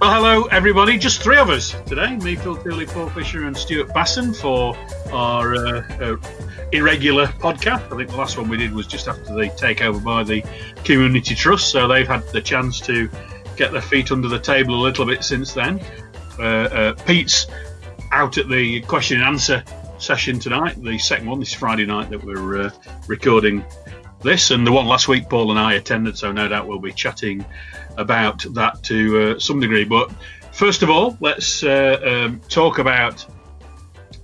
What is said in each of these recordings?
Well, hello everybody. Just three of us today. Me, Phil Cooley, Paul Fisher, and Stuart Basson for our uh, uh, irregular podcast. I think the last one we did was just after the takeover by the Community Trust, so they've had the chance to get their feet under the table a little bit since then. Uh, uh, Pete's out at the question and answer session tonight, the second one this Friday night that we're uh, recording this, and the one last week Paul and I attended, so no doubt we'll be chatting about that to uh, some degree. But first of all, let's uh, um, talk about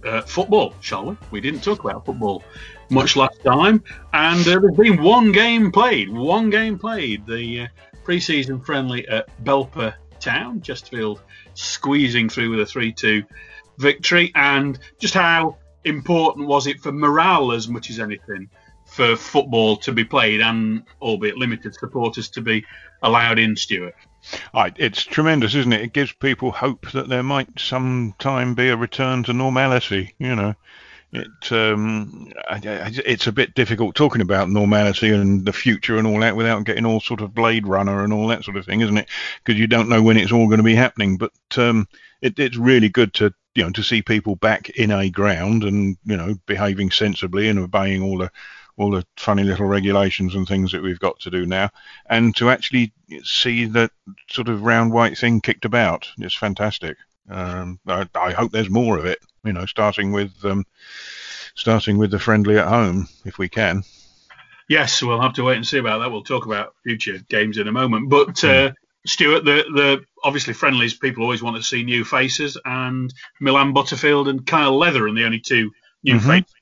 uh, football, shall we? We didn't talk about football much last time, and uh, there's been one game played. One game played. The uh, pre-season friendly at Belper Town, Chesterfield squeezing through with a 3-2 victory, and just how important was it for morale as much as anything for football to be played and albeit limited supporters to be allowed in, Stuart? I, it's tremendous, isn't it? It gives people hope that there might sometime be a return to normality. You know, it um, it's a bit difficult talking about normality and the future and all that without getting all sort of Blade Runner and all that sort of thing, isn't it? Because you don't know when it's all going to be happening. But um, it, it's really good to you know to see people back in a ground and you know behaving sensibly and obeying all the all the funny little regulations and things that we've got to do now, and to actually see that sort of round white thing kicked about. It's fantastic. Um, I, I, hope there's more of it. You know, starting with um, starting with the friendly at home if we can. Yes, we'll have to wait and see about that. We'll talk about future games in a moment. But uh, Stuart, the the obviously friendlies people always want to see new faces, and Milan Butterfield and Kyle Letheren are the only two new mm-hmm. faces.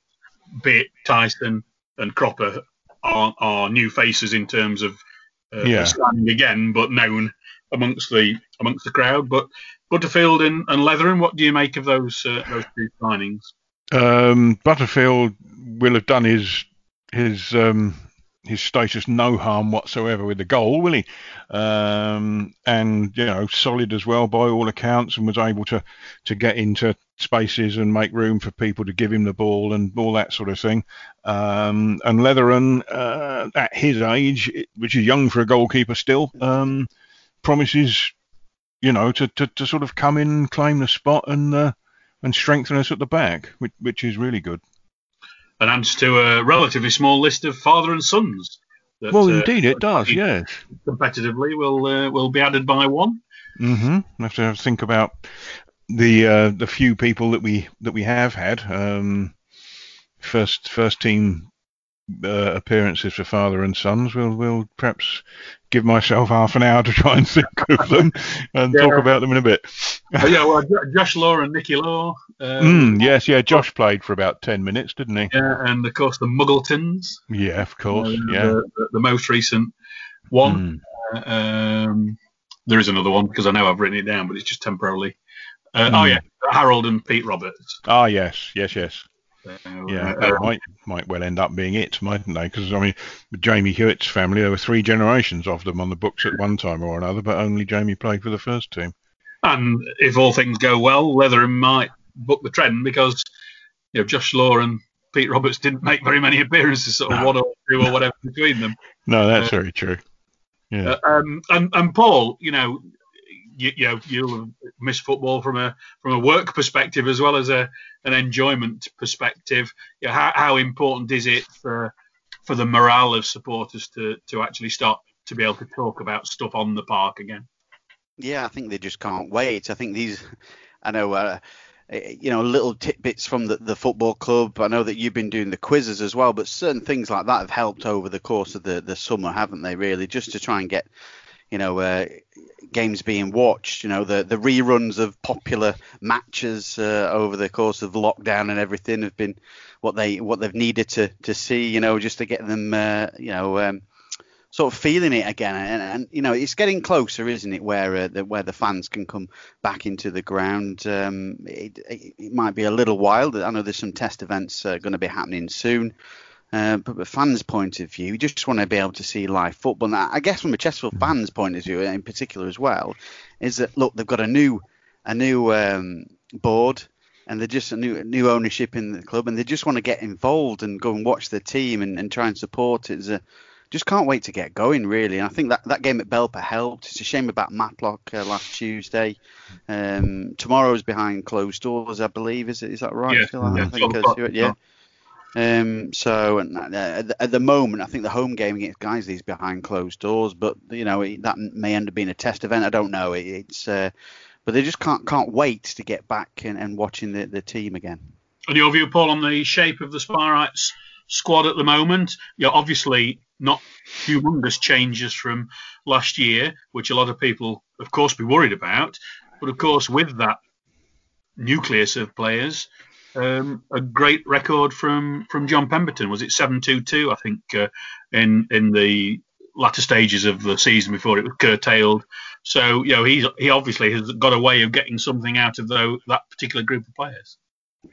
Be it Tyson and Cropper are, are new faces in terms of uh, yeah. standing again, but known amongst the amongst the crowd. But Butterfield and, and what do you make of those uh, those two signings? Um, Butterfield will have done his his um, his status no harm whatsoever with the goal, will he? Um, and you know, solid as well by all accounts, and was able to to get into spaces and make room for people to give him the ball and all that sort of thing. Um, and Letheren, uh, at his age, which is young for a goalkeeper still, um, promises, you know, to, to, to, sort of come in, claim the spot, and uh, and strengthen us at the back, which, which is really good and adds to a relatively small list of father and sons. That, well, uh, indeed, it does. Yes. Competitively, will uh, will be added by one. Mm-hmm. We have to think about the uh, the few people that we that we have had. Um, first first team uh, appearances for father and sons. We'll we'll perhaps give myself half an hour to try and think of them and yeah. talk about them in a bit. oh, yeah, well, Josh Law and Nicky Law. Um, mm, yes, yeah, Josh played for about ten minutes, didn't he? Yeah, and of course the Muggletons. Yeah, of course. Uh, yeah, the, the, the, most recent one. Mm. Uh, um, there is another one because I know I've written it down, but it's just temporarily. Uh, mm. Oh yeah, Harold and Pete Roberts. Ah yes, yes, yes yeah, that might might well end up being it, mightn't they? Because I mean, Jamie Hewitt's family, there were three generations of them on the books at one time or another, but only Jamie played for the first team. And if all things go well, Letheren might book the trend because you know Josh Law and Pete Roberts didn't make very many appearances, sort of no. one or two or whatever between them. No, that's uh, very true. Yeah. Uh, um, and, and Paul, you know, you, you know you'll miss football from a from a work perspective as well as a an enjoyment perspective. You know, how, how important is it for for the morale of supporters to to actually start to be able to talk about stuff on the park again? Yeah, I think they just can't wait. I think these, I know. Uh, you know, little tidbits from the, the football club. I know that you've been doing the quizzes as well, but certain things like that have helped over the course of the, the summer, haven't they? Really, just to try and get you know, uh, games being watched. You know, the the reruns of popular matches uh, over the course of lockdown and everything have been what they what they've needed to to see. You know, just to get them, uh, you know. Um, sort of feeling it again, and, and, you know it's getting closer, isn't it? Where uh, the, where the fans can come back into the ground. Um, it, it, it, might be a little while. I know there's some test events uh, going to be happening soon. Uh, but from a fan's point of view, you just want to be able to see live football. And I guess from a Chesterfield mm-hmm. fan's point of view, in particular as well, is that look, they've got a new a new um, board and they're just a new new ownership in the club, and they just want to get involved and go and watch the team and, and try and support it a just can't wait to get going, really. And I think that, that game at Belper helped. It's a shame about Matlock uh, last Tuesday. Um, tomorrow's behind closed doors, I believe. Is it? Is that right? Yeah, yeah. I think, uh, yeah. Um, so uh, at the moment, I think the home game against Guiseley is behind closed doors, but you know that may end up being a test event. I don't know. It, it's uh, but they just can't can't wait to get back and, and watching the, the team again. And your view, Paul, on the shape of the Spireites squad at the moment? Yeah, obviously not humongous changes from last year, which a lot of people, of course, be worried about. But of course, with that nucleus of players, um, a great record from from John Pemberton. Was it seven two two? I think uh, in in the latter stages of the season before it was curtailed. So you know he's he obviously has got a way of getting something out of though that particular group of players.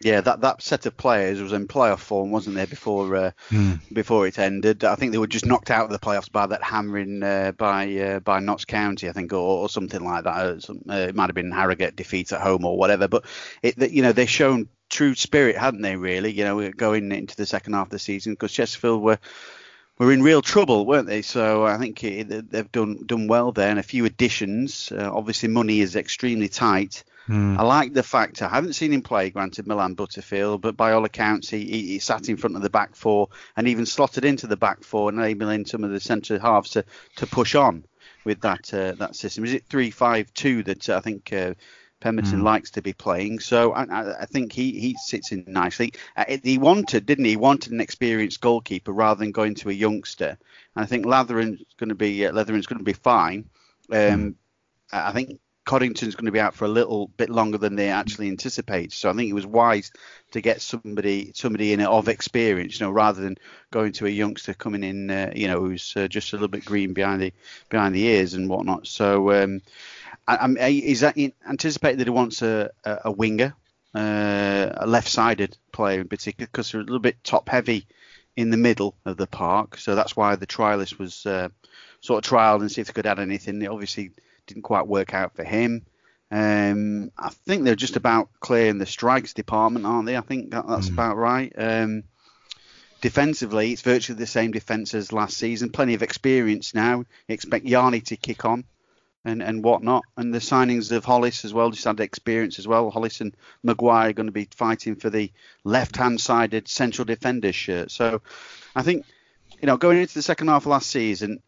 Yeah, that, that set of players was in playoff form, wasn't there, before uh, mm. before it ended? I think they were just knocked out of the playoffs by that hammering uh, by uh, by Notts County, I think, or, or something like that. Some, uh, it might have been Harrogate defeat at home or whatever. But it, you know, they've shown true spirit, hadn't they? Really, you know, going into the second half of the season because Chesterfield were were in real trouble, weren't they? So I think it, they've done done well there, and a few additions. Uh, obviously, money is extremely tight. Mm. I like the fact I haven't seen him play, granted Milan Butterfield, but by all accounts he, he, he, sat in front of the back four and even slotted into the back four, enabling some of the centre halves to, to push on with that uh, that system. Is it three five two that uh, I think uh, Pemberton mm. likes to be playing? So I, I, think he, he sits in nicely. Uh, he wanted, didn't he? He wanted an experienced goalkeeper rather than going to a youngster. And I think Letheren's going to be uh, going to be fine. Um, mm. I think Coddington's going to be out for a little bit longer than they actually anticipate. So I think it was wise to get somebody somebody in of experience, you know, rather than going to a youngster coming in, uh, you know, who's uh, just a little bit green behind the behind the ears and whatnot. So um, I, I, is that anticipated that he wants a, a, a winger, uh, a left-sided player in particular, because they're a little bit top-heavy in the middle of the park. So that's why the trialist was uh, sort of trialed and see if they could add anything. It obviously didn't quite work out for him. Um, I think they're just about clearing the strikes department, aren't they? I think that, that's mm. about right. Um, defensively, it's virtually the same defence as last season. Plenty of experience now. You expect Yarney to kick on and, and whatnot. And the signings of Hollis as well, just had experience as well. Hollis and Maguire are going to be fighting for the left-hand sided central defender shirt. So I think, you know, going into the second half of last season,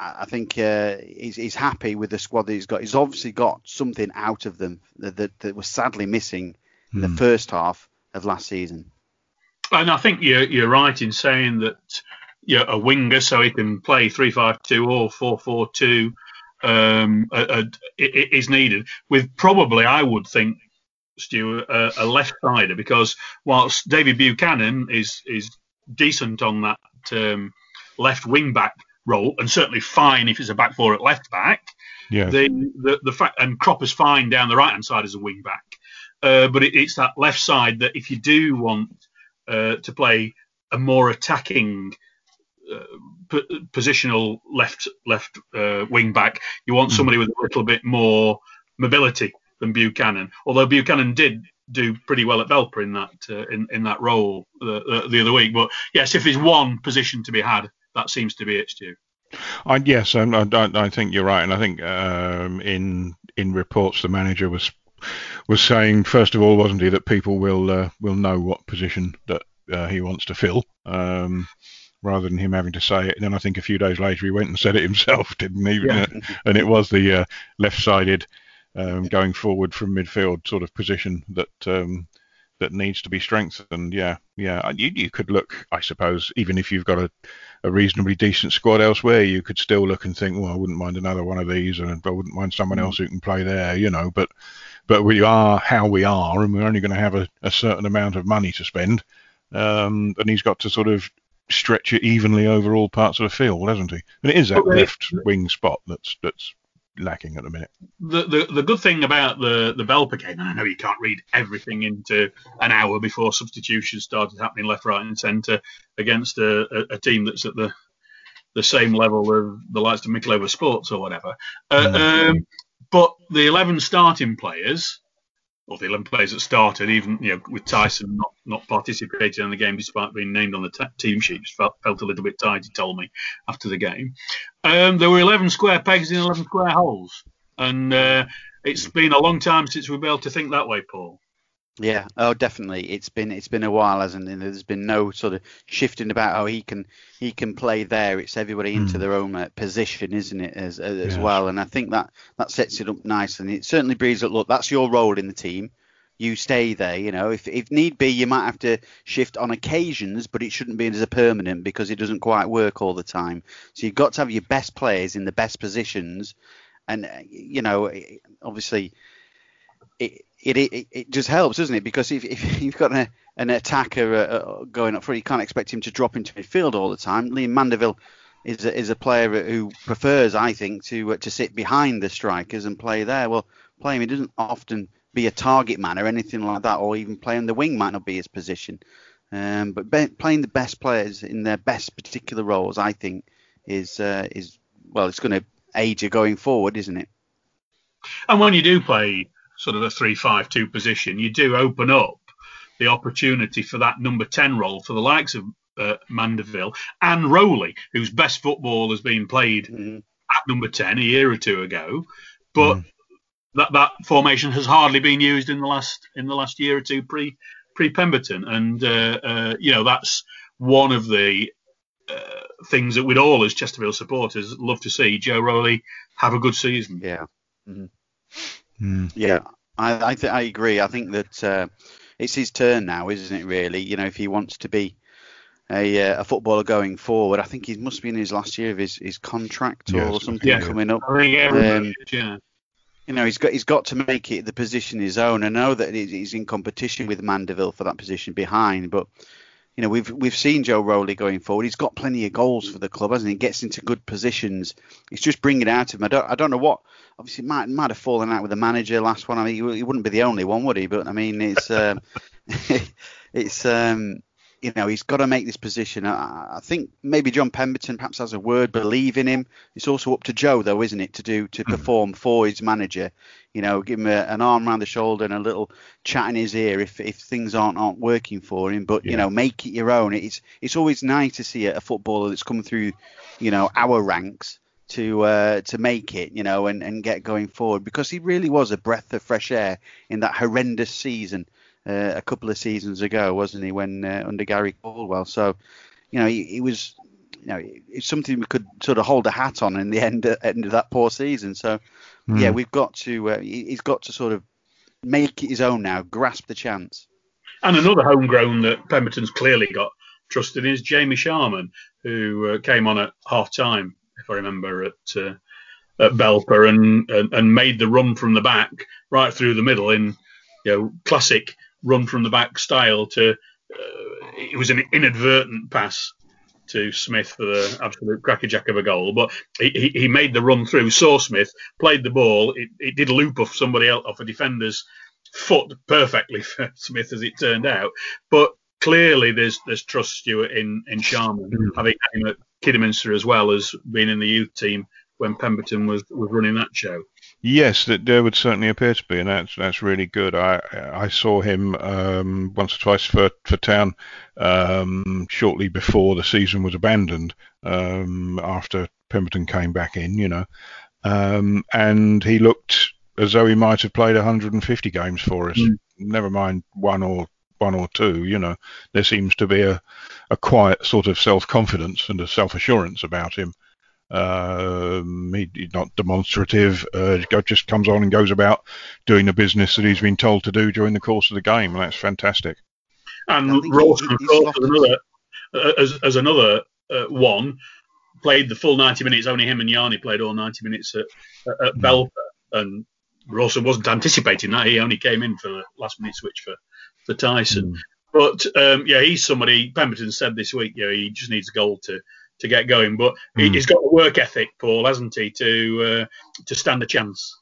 I think uh, he's, he's, happy with the squad that he's got. He's obviously got something out of them that, that, that was sadly missing in the hmm. first half of last season. And I think you're, you're right in saying that you're a winger, so he can play 3 5 2 or 4 4 2 um, is needed. With probably, I would think, Stu, a, a left sider, because whilst David Buchanan is, is decent on that um, left wing back role, and certainly fine if it's a back four at left back. Yeah. The, the the fact and Cropper's fine down the right hand side as a wing back, uh, but it, it's that left side that if you do want uh, to play a more attacking p- positional left left uh, wing back, you want hmm. somebody with a little bit more mobility than Buchanan. Although Buchanan did do pretty well at Belper in that uh, in in that role the, the other week, but yes, if there's one position to be had that seems to be it, Stu. I, yes, I, I, I think you're right, and I think um, in in reports the manager was was saying first of all, wasn't he, that people will uh, will know what position that uh, he wants to fill, um, rather than him having to say it. And then I think a few days later he went and said it himself, didn't he? Yeah. and it was the uh, left-sided um, going forward from midfield sort of position that um, that needs to be strengthened. Yeah, yeah. You, you could look, I suppose, even if you've got a, a reasonably decent squad elsewhere, you could still look and think, well, I wouldn't mind another one of these, and I wouldn't mind someone else who can play there, you know. But but we are how we are, and we're only going to have a, a certain amount of money to spend. Um, and he's got to sort of stretch it evenly over all parts of the field, hasn't he? And it is that left wing spot that's that's lacking at the minute. The, the the good thing about the the Belper game, and I know you can't read everything into an hour before substitutions started happening left, right, and centre against a, a, a, team that's at the the same level of the likes of Mickleover Sports or whatever. Uh, mm. um, but the eleven starting players of the 11 players that started, even you know with Tyson not, not participating in the game despite being named on the t- team sheet, felt, felt a little bit tight. He told me after the game. Um, there were 11 square pegs in 11 square holes, and uh, it's been a long time since we've been able to think that way, Paul. Yeah, oh, definitely. It's been it's been a while, hasn't it? There's been no sort of shifting about. Oh, he can he can play there. It's everybody into Mm. their own uh, position, isn't it? As as Yes. well, and I think that that sets it up nice, and it certainly breeds up. Look, that's your role in the team. You stay there. You know, if if need be, you might have to shift on occasions, but it shouldn't be as a permanent because it doesn't quite work all the time. So you've got to have your best players in the best positions, and uh, you know, obviously it, it, it, just helps, doesn't it? Because if, if you've got a, an attacker uh, uh, going up front, you can't expect him to drop into midfield all the time. Liam Mandeville is a, is a player who prefers, I think, to uh, to sit behind the strikers and play there. Well, play him, he doesn't often be a target man or anything like that, or even playing the wing might not be his position. Um, but be, playing the best players in their best particular roles, I think, is uh, is well, it's going to aid you going forward, isn't it? And when you do play sort of a three-five-two position, you do open up the opportunity for that number ten role for the likes of uh, Mandeville and Rowley, whose best football has been played Mhm. at number ten a year or two ago, but that that formation has hardly been used in the last in the last year or two pre pre Pemberton, and uh, uh, you know that's one of the uh, things that we'd all as Chesterfield supporters love to see Joe Rowley have a good season. Yeah. Mm. Yeah, I I, th- I agree. I think that uh, it's his turn now, isn't it? Really, you know, if he wants to be a, uh, a footballer going forward, I think he must be in his last year of his, his contract or something yeah. coming up. I think Um, yeah. You know, he's got he's got to make it the position his own. I know that he's he's in competition with Mandeville for that position behind, but you know, we've we've seen Joe Rowley going forward. He's got plenty of goals for the club, hasn't he? He gets into good positions. It's just bringing out of him. I don't I don't know what. Obviously, might might have fallen out with the manager last one. I mean, he, he wouldn't be the only one, would he? But I mean, it's um, it's um, you know, he's got to make this position. I, I think maybe John Pemberton perhaps has a word, believe in him. It's also up to Joe, though, isn't it, to do to perform for his manager. You know, give him a, an arm around the shoulder and a little chat in his ear if, if things aren't aren't working for him. But you know, make it your own. It's it's always nice to see a, a footballer that's come through, you know, our ranks to uh, to make it, you know, and, and get going forward because he really was a breath of fresh air in that horrendous season uh, a couple of seasons ago, wasn't he, when uh, under Gary Caldwell? So, you know, he, he was, you know, it's something we could sort of hold a hat on in the end end of that poor season. So, Mm. yeah, we've got to, uh, he- he's got to sort of make it his own now, grasp the chance. And another homegrown that Pemberton's clearly got trusted is Jamie Sharman, who uh, came on at half time, if I remember, at uh, at Belper and, and and made the run from the back right through the middle in you know classic run from the back style. To uh, it was an inadvertent pass to Smith for the absolute crackerjack of a goal, but he, he, made the run through, saw Smith, played the ball. It, it did loop off somebody else, off a defender's foot perfectly for Smith as it turned out. But clearly there's there's trust Stuart in in Sharman, having had him at Kidderminster as well as being in the youth team when Pemberton was was running that show. Yes, that there would certainly appear to be, and that's that's really good. I I saw him um, once or twice for for town um, shortly before the season was abandoned um, after Pemberton came back in, you know, um, and he looked as though he might have played 150 games for us. Mm. Never mind one or one or two, you know. There seems to be a a quiet sort of self confidence and a self assurance about him. Um, he, he's not demonstrative. Uh, just comes on and goes about doing the business that he's been told to do during the course of the game, and that's fantastic. And I think he- Rawson, of he's course, lost as another uh, as, as another uh, one played the full 90 minutes. Only him and Yarney played all 90 minutes at, at, at Mm. Belper, and Rawson wasn't anticipating that. He only came in for the last minute switch for for Tyson. But um, yeah, he's somebody. Pemberton said this week, you know, he just needs a goal to to get going. But he, Mm. he's got a work ethic, Paul, hasn't he, to uh, to stand a chance.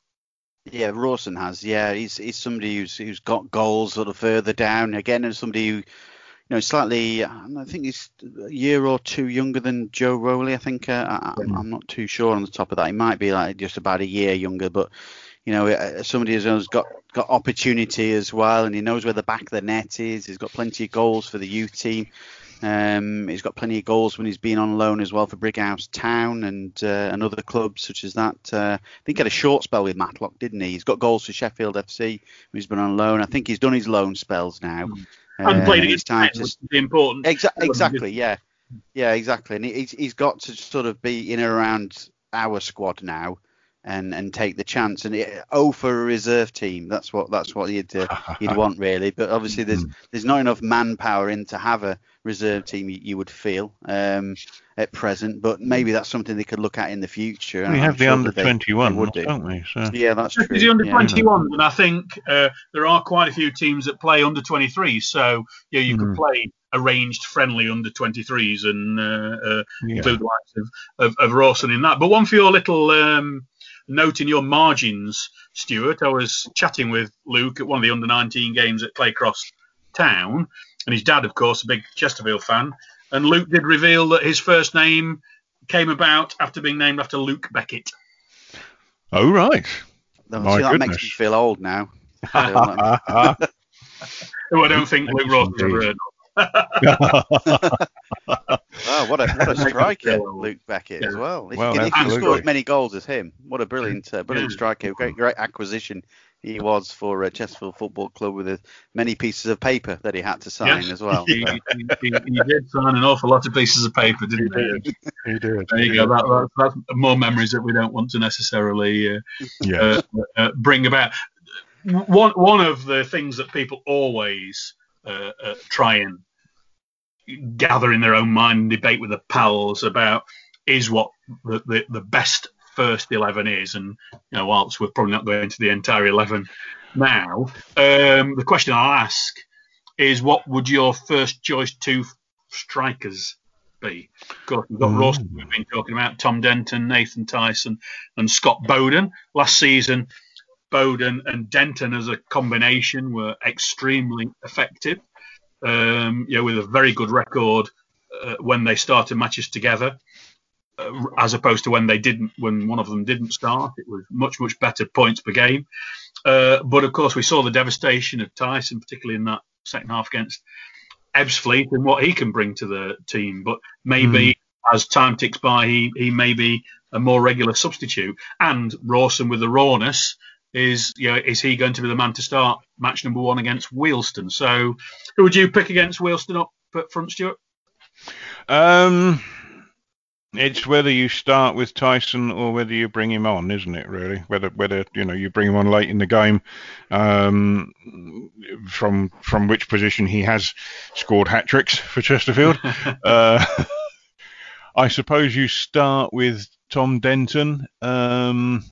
Yeah, Rawson has. Yeah, he's he's somebody who's who's got goals sort of further down. Again, and somebody who, you know, slightly. I think he's a year or two younger than Joe Rowley. I think. Uh, I, I'm- I'm not too sure on the top of that. He might be like just about a year younger, but you know, uh, somebody who's got got opportunity as well, and he knows where the back of the net is. He's got plenty of goals for the youth team. Um, he's got plenty of goals when he's been on loan as well for Brighouse Town and uh, and other clubs such as that. Uh, I think he had a short spell with Matlock, didn't he? He's got goals for Sheffield FC when he's been on loan. I think he's done his loan spells now. Mm. And played against time to... important. Exa- exactly, yeah, yeah, exactly. And he's he's got to sort of be in and around our squad now and and take the chance. And it, oh, for a reserve team, that's what that's what you'd uh, you'd want really. But obviously, there's hmm. there's not enough manpower in to have a reserve team. You, you would feel um, at present, but maybe that's something they could look at in the future. We have I'm the sure under 21, do. don't we? So. Yeah, that's true. The under 21, and I think uh, there are quite a few teams that play under 23. So yeah, you mm. could hmm. play arranged friendly under 23s and uh, uh, yeah. include the likes of, of, of Rawson in that. But one for your little um, note in your margins, Stuart, I was chatting with Luke at one of the under 19 games at Claycross Town, and his dad, of course, a big Chesterfield fan. And Luke did reveal that his first name came about after being named after Luke Beckett. Oh, right. That, My see, that makes me feel old now. I don't think Luke Rawson ever heard oh, what a what a striker, Luke Beckett yeah. as well. If, well, can, if you score as many goals as him, what a brilliant uh, brilliant yeah. striker. Great great acquisition he was for uh, Chesterfield Football Club with uh, many pieces of paper that he had to sign yes. as well. he, he, he, he, did sign an awful lot of pieces of paper, didn't he? He did. There you go. That, that, that's more memories that we don't want to necessarily uh, yeah. Uh, uh, bring about. One one of the things that people always try and gather in their own mind and debate with the pals about is what the, the, the best first 11 is. And, you know, whilst we're probably not going to the entire 11 now, um, the question I'll ask is what would your first choice two strikers be? Of course, we've got mm. Rawson, we've been talking about Tom Denton, Nathan Tyson, and Scott Boden. Last season, Boden and Denton as a combination were extremely effective um, you know, with a very good record uh, when they started matches together, uh, as opposed to when they didn't, when one of them didn't start. It was much, much better points per game. Uh, but of course, we saw the devastation of Tyson, particularly in that second half against Ebbsfleet, and what he can bring to the team. But maybe mm. as time ticks by, he, he may be a more regular substitute. And Rawson with the rawness is you know is he going to be the man to start match number one against Wealdstone? So who would you pick against Wealdstone up front, Stuart? Um, it's whether you start with Tyson or whether you bring him on, isn't it? Really, whether whether you know you bring him on late in the game, um, from from which position he has scored hat tricks for Chesterfield. uh, I suppose you start with Tom Denton. Um,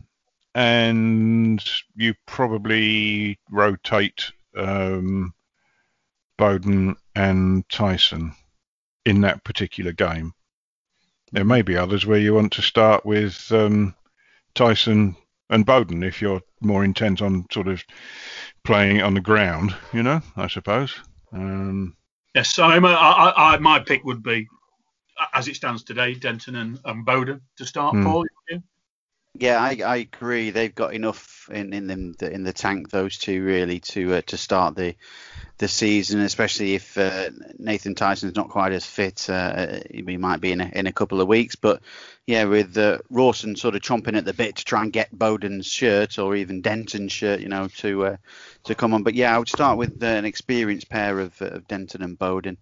and you probably rotate um, Boden and Tyson in that particular game. There may be others where you want to start with um, Tyson and Boden if you're more intent on sort of playing on the ground, you know, I suppose. Um, yes, so I, I, I, my pick would be, as it stands today, Denton and, and Boden to start, mm. Paul. Yeah, I, I agree. They've got enough in in them in the tank those two really to uh, to start the the season, especially if uh, Nathan Tyson's not quite as fit. Uh, he might be in a, in a couple of weeks, but yeah, with uh, Rawson sort of chomping at the bit to try and get Boden's shirt or even Denton's shirt, you know, to uh, to come on. But yeah, I would start with uh, an experienced pair of, of Denton and Boden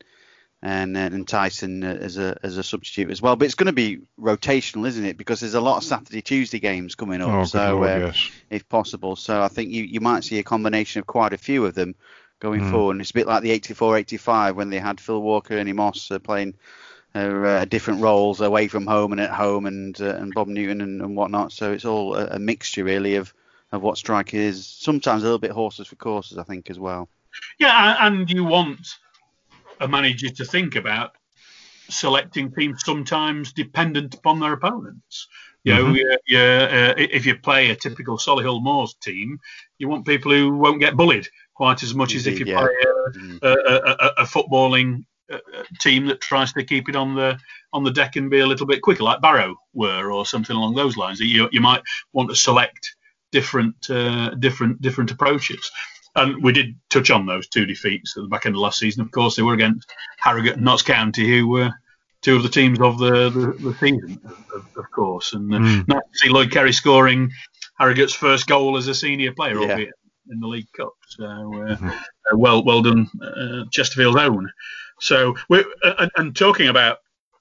and uh, and Tyson uh, as a as a substitute as well. But it's going to be rotational, isn't it? Because there's a lot of Saturday Tuesday games coming up. Oh, so Lord, uh, yes. if possible, so I think you you might see a combination of quite a few of them going mm. forward. And it's a bit like the 84-85 when they had Phil Walker and Moss uh, playing. Uh, different roles away from home and at home, and uh, and Bob Newton and, and whatnot. So it's all a, a mixture really of of what strike is. Sometimes a little bit horses for courses, I think, as well. Yeah, and you want a manager to think about selecting teams sometimes dependent upon their opponents. You know, mm-hmm. you, uh, if you play a typical Solihull Moors team, you want people who won't get bullied quite as much Indeed, as if you yeah. play a, mm-hmm. a, a, a footballing uh, team that tries to keep it on the on the deck and be a little bit quicker, like Barrow were, or something along those lines. You you might want to select different uh, different different approaches. And we did touch on those two defeats at the back end of last season. Of course, they were against Harrogate and Notts County, who were two of the teams of the, the, the season, of, of, course. And uh, mm. nice to see Lloyd Kerry scoring Harrogate's first goal as a senior player, yeah. albeit in the League Cup. So uh, mm-hmm. uh, well, well done, uh, Chesterfield's own. So we're and, and talking about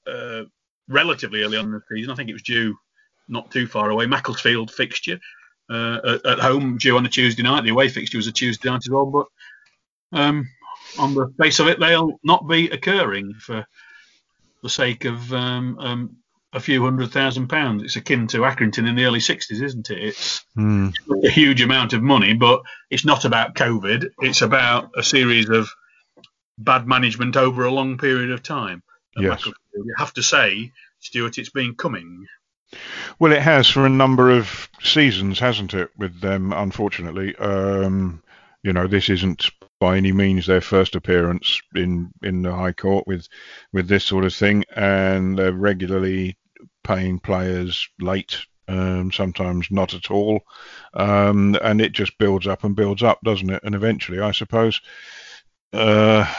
uh, relatively early on in the season, I think it was due not too far away. Macclesfield fixture uh, at, at, home due on a Tuesday night. The away fixture was a Tuesday night as well, but um, on the face of it, they'll not be occurring for the sake of um, um, a few hundred thousand pounds. It's akin to Accrington in the early 60s, isn't it? It's mm. a huge amount of money, but it's not about COVID. It's about a series of bad management over a long period of time. Yes. You have to say, Stuart, it's been coming. Well, it has for a number of seasons, hasn't it? With them, unfortunately, um, you know, this isn't by any means their first appearance in in the High Court with with this sort of thing, and they're regularly paying players late, um, sometimes not at all, um, and it just builds up and builds up, doesn't it? And eventually, I suppose, uh,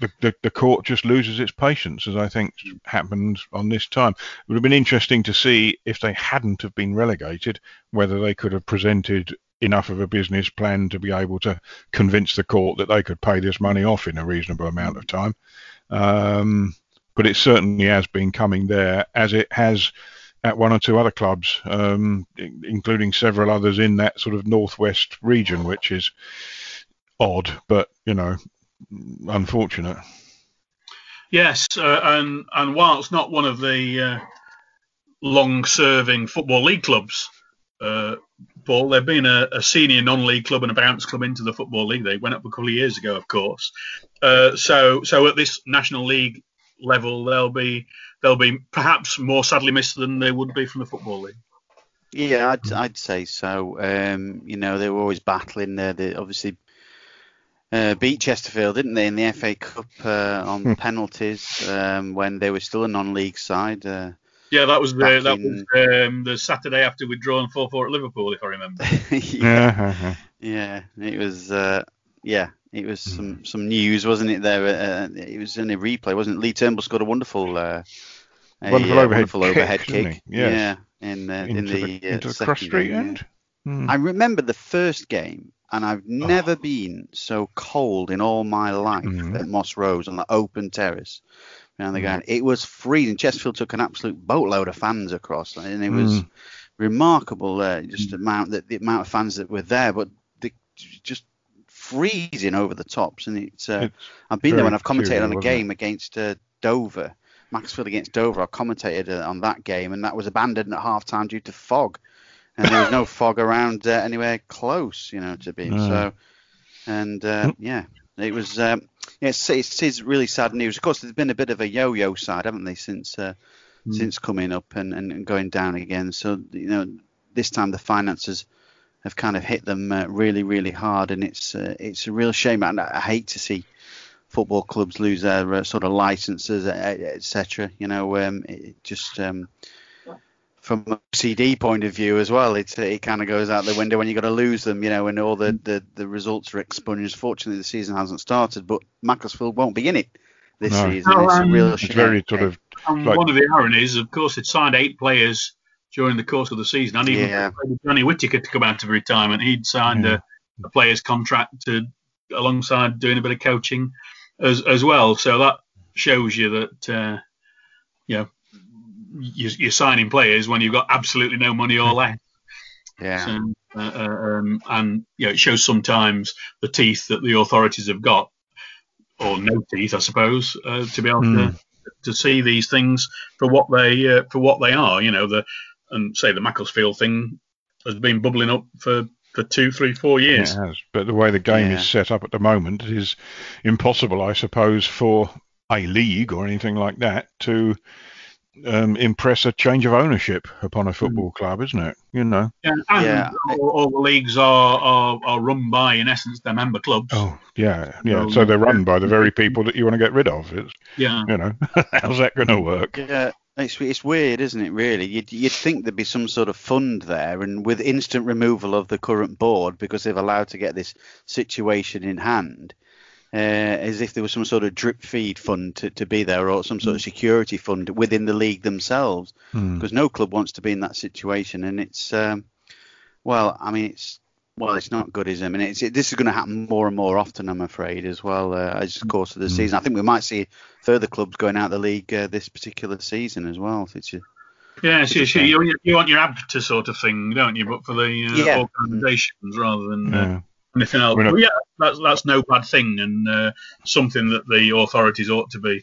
the, the, the court just loses its patience, as I think happened on this time. It would have been interesting to see if they hadn't have been relegated, whether they could have presented enough of a business plan to be able to convince the court that they could pay this money off in a reasonable amount of time. Um, but it certainly has been coming there, as it has at one or two other clubs, um, including several others in that sort of northwest region, which is odd, but you know, unfortunate. Yes, uh, and and whilst not one of the uh, long-serving football league clubs, uh, Paul, they've been a, a, senior non-league club and a bounce club into the football league. They went up a couple of years ago, of course. Uh, so so at this national league level, they'll be they'll be perhaps more sadly missed than they would be from the football league. Yeah, I'd, I'd say so. Um, you know, they were always battling there. They obviously uh, beat Chesterfield, didn't they, in the FA Cup uh, on hmm. penalties um, when they were still a non-league side. Uh, yeah, that was the that in... was um, the Saturday after we'd drawn four four at Liverpool, if I remember. yeah. yeah, it was. Uh, yeah, it was some hmm. some news, wasn't it? There, uh, it was in a replay, wasn't it? Lee Turnbull scored a wonderful, uh, a, wonderful overhead wonderful kick, overhead kick. Yes. Yeah, in uh, into in the, the, uh, into the cross street end. Hmm. I remember the first game and I've never oh. been so cold in all my life mm-hmm. at Moss Rose on the open terrace. Around the mm-hmm. It was freezing. Chesterfield took an absolute boatload of fans across, and it was mm. remarkable. Uh, just mm. the amount that the amount of fans that were there, but the, just freezing over the tops. And it's, uh, it's I've been there when I've commentated on a game it? against uh, Dover, Macclesfield against Dover. I commentated uh, on that game, and that was abandoned at half time due to fog and there was no fog around uh, anywhere close, you know, to be. So, and uh, hmm. yeah, it was. Um, yeah, it's, it is really sad news. Of course, there's been a bit of a yo-yo side, haven't they, since uh, mm. since coming up and, and going down again. So you know, this time the finances have kind of hit them uh, really, really hard, and it's uh, it's a real shame. And I, I hate to see football clubs lose their uh, sort of licenses, etc. You know, um, it just um, from a CD point of view as well, it it kind of goes out the window when you've got to lose them, you know, when all the, mm. the, the results are expunged. Fortunately, the season hasn't started, but Macclesfield won't be in it this no. season. it's a real um, it's very sort of. Um, like, one of the ironies, of course, it signed eight players during the course of the season, and even yeah. Johnny Whittaker to come out of retirement, he'd signed yeah. a, a, player's contract to alongside doing a bit of coaching as as well. So that shows you that. Uh, you know, you're signing players when you've got absolutely no money or less. Yeah. So, uh, uh, um, and you know, it shows sometimes the teeth that the authorities have got, or no teeth, I suppose, uh, to be able mm. to, hmm. to see these things for what they uh, for what they are. You know, the and say the Macclesfield thing has been bubbling up for for two, three, four years. It has, but the way the game yeah. is set up at the moment is impossible, I suppose, for a league or anything like that to um, impress a change of ownership upon a football mm. club, isn't it? You know. Yeah, and yeah. All, all, the leagues are, are, are run by, in essence, their member clubs. Oh, yeah, yeah. So, so they're run by the very people that you want to get rid of. It's, yeah. You know, how's that going to work? Yeah, It's, it's weird, isn't it? Really, you'd, you'd think there'd be some sort of fund there, and with instant removal of the current board because they've allowed to get this situation in hand, uh, as if there was some sort of drip feed fund to, to be there, or some sort of security fund within the league themselves, Hmm. because no club wants to be in that situation, and it's um, well, I mean, it's well, it's not good, is it? I mean, it's, it, this is going to happen more and more often, I'm afraid, as well uh, as the course of the season. I think we might see further clubs going out of the league uh, this particular season as well. Which is, Yeah, It's so, a so shame. you, you want your ABTA sort of thing, don't you? But for the uh, Yeah. organisations rather than uh, Yeah. Anything else. We're not- But yeah, that's that's no bad thing, and uh, something that the authorities ought to be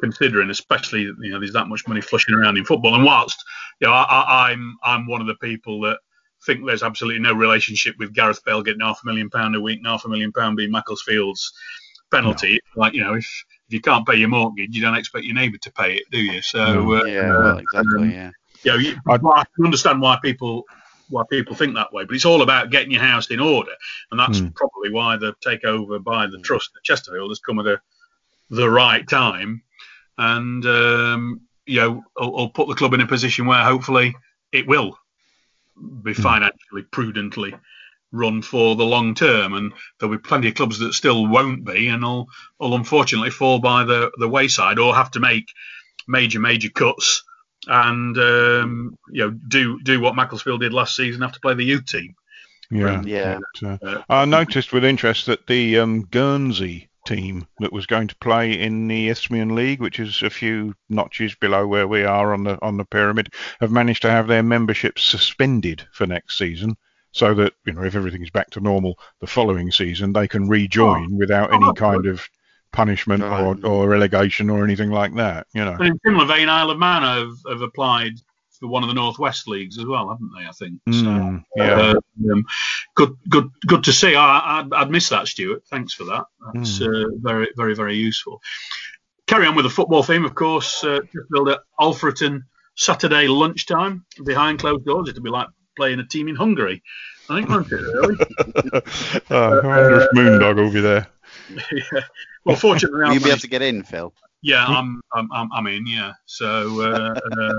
considering, especially you know there's that much money flushing around in football. And whilst you know I, I, I'm I'm one of the people that think there's absolutely no relationship with Gareth Bale getting half a million pound a week and half a million pound being Macclesfield's penalty. Like you know if if you can't pay your mortgage, you don't expect your neighbour to pay it, do you? So No. uh, yeah, uh, well, exactly, um, yeah. you know, you, I- well, I can understand why people why people think that way, but it's all about getting your house in order, and that's Mm. probably why the takeover by the trust at Chesterfield has come at a, the right time, and um, you know, will, will put the club in a position where hopefully it will be financially prudently run for the long term, and there'll be plenty of clubs that still won't be, and will, will unfortunately fall by the, the wayside or have to make major major cuts and um, you know do do what Macclesfield did last season, have to play the youth team. Yeah. Yeah. But, uh, Uh, I noticed with interest that the um, Guernsey team that was going to play in the Isthmian League, which is a few notches below where we are on the on the pyramid, have managed to have their membership suspended for next season, so that you know if everything is back to normal the following season, they can rejoin without Oh, any that's kind of punishment or, Right. or relegation or anything like that. You know. And in similar vein, Isle of Man have, have applied for one of the Northwest leagues as well, haven't they? I think. So, Mm, yeah. uh, um, good, good, good to see. I, I'd, I'd miss that, Stuart. Thanks for that. That's Hmm. uh, very, very, very useful. Carry on with the football theme, of course. Uh, build at Alfreton Saturday lunchtime behind closed doors. It'll be like playing a team in Hungary. I think, won't it? Really? Oh, I wonder Moondog will be there. yeah. Well, fortunately, Will I've you be able to get in, Phil? yeah, I'm, I'm, I'm, I'm in. Yeah, so uh, uh,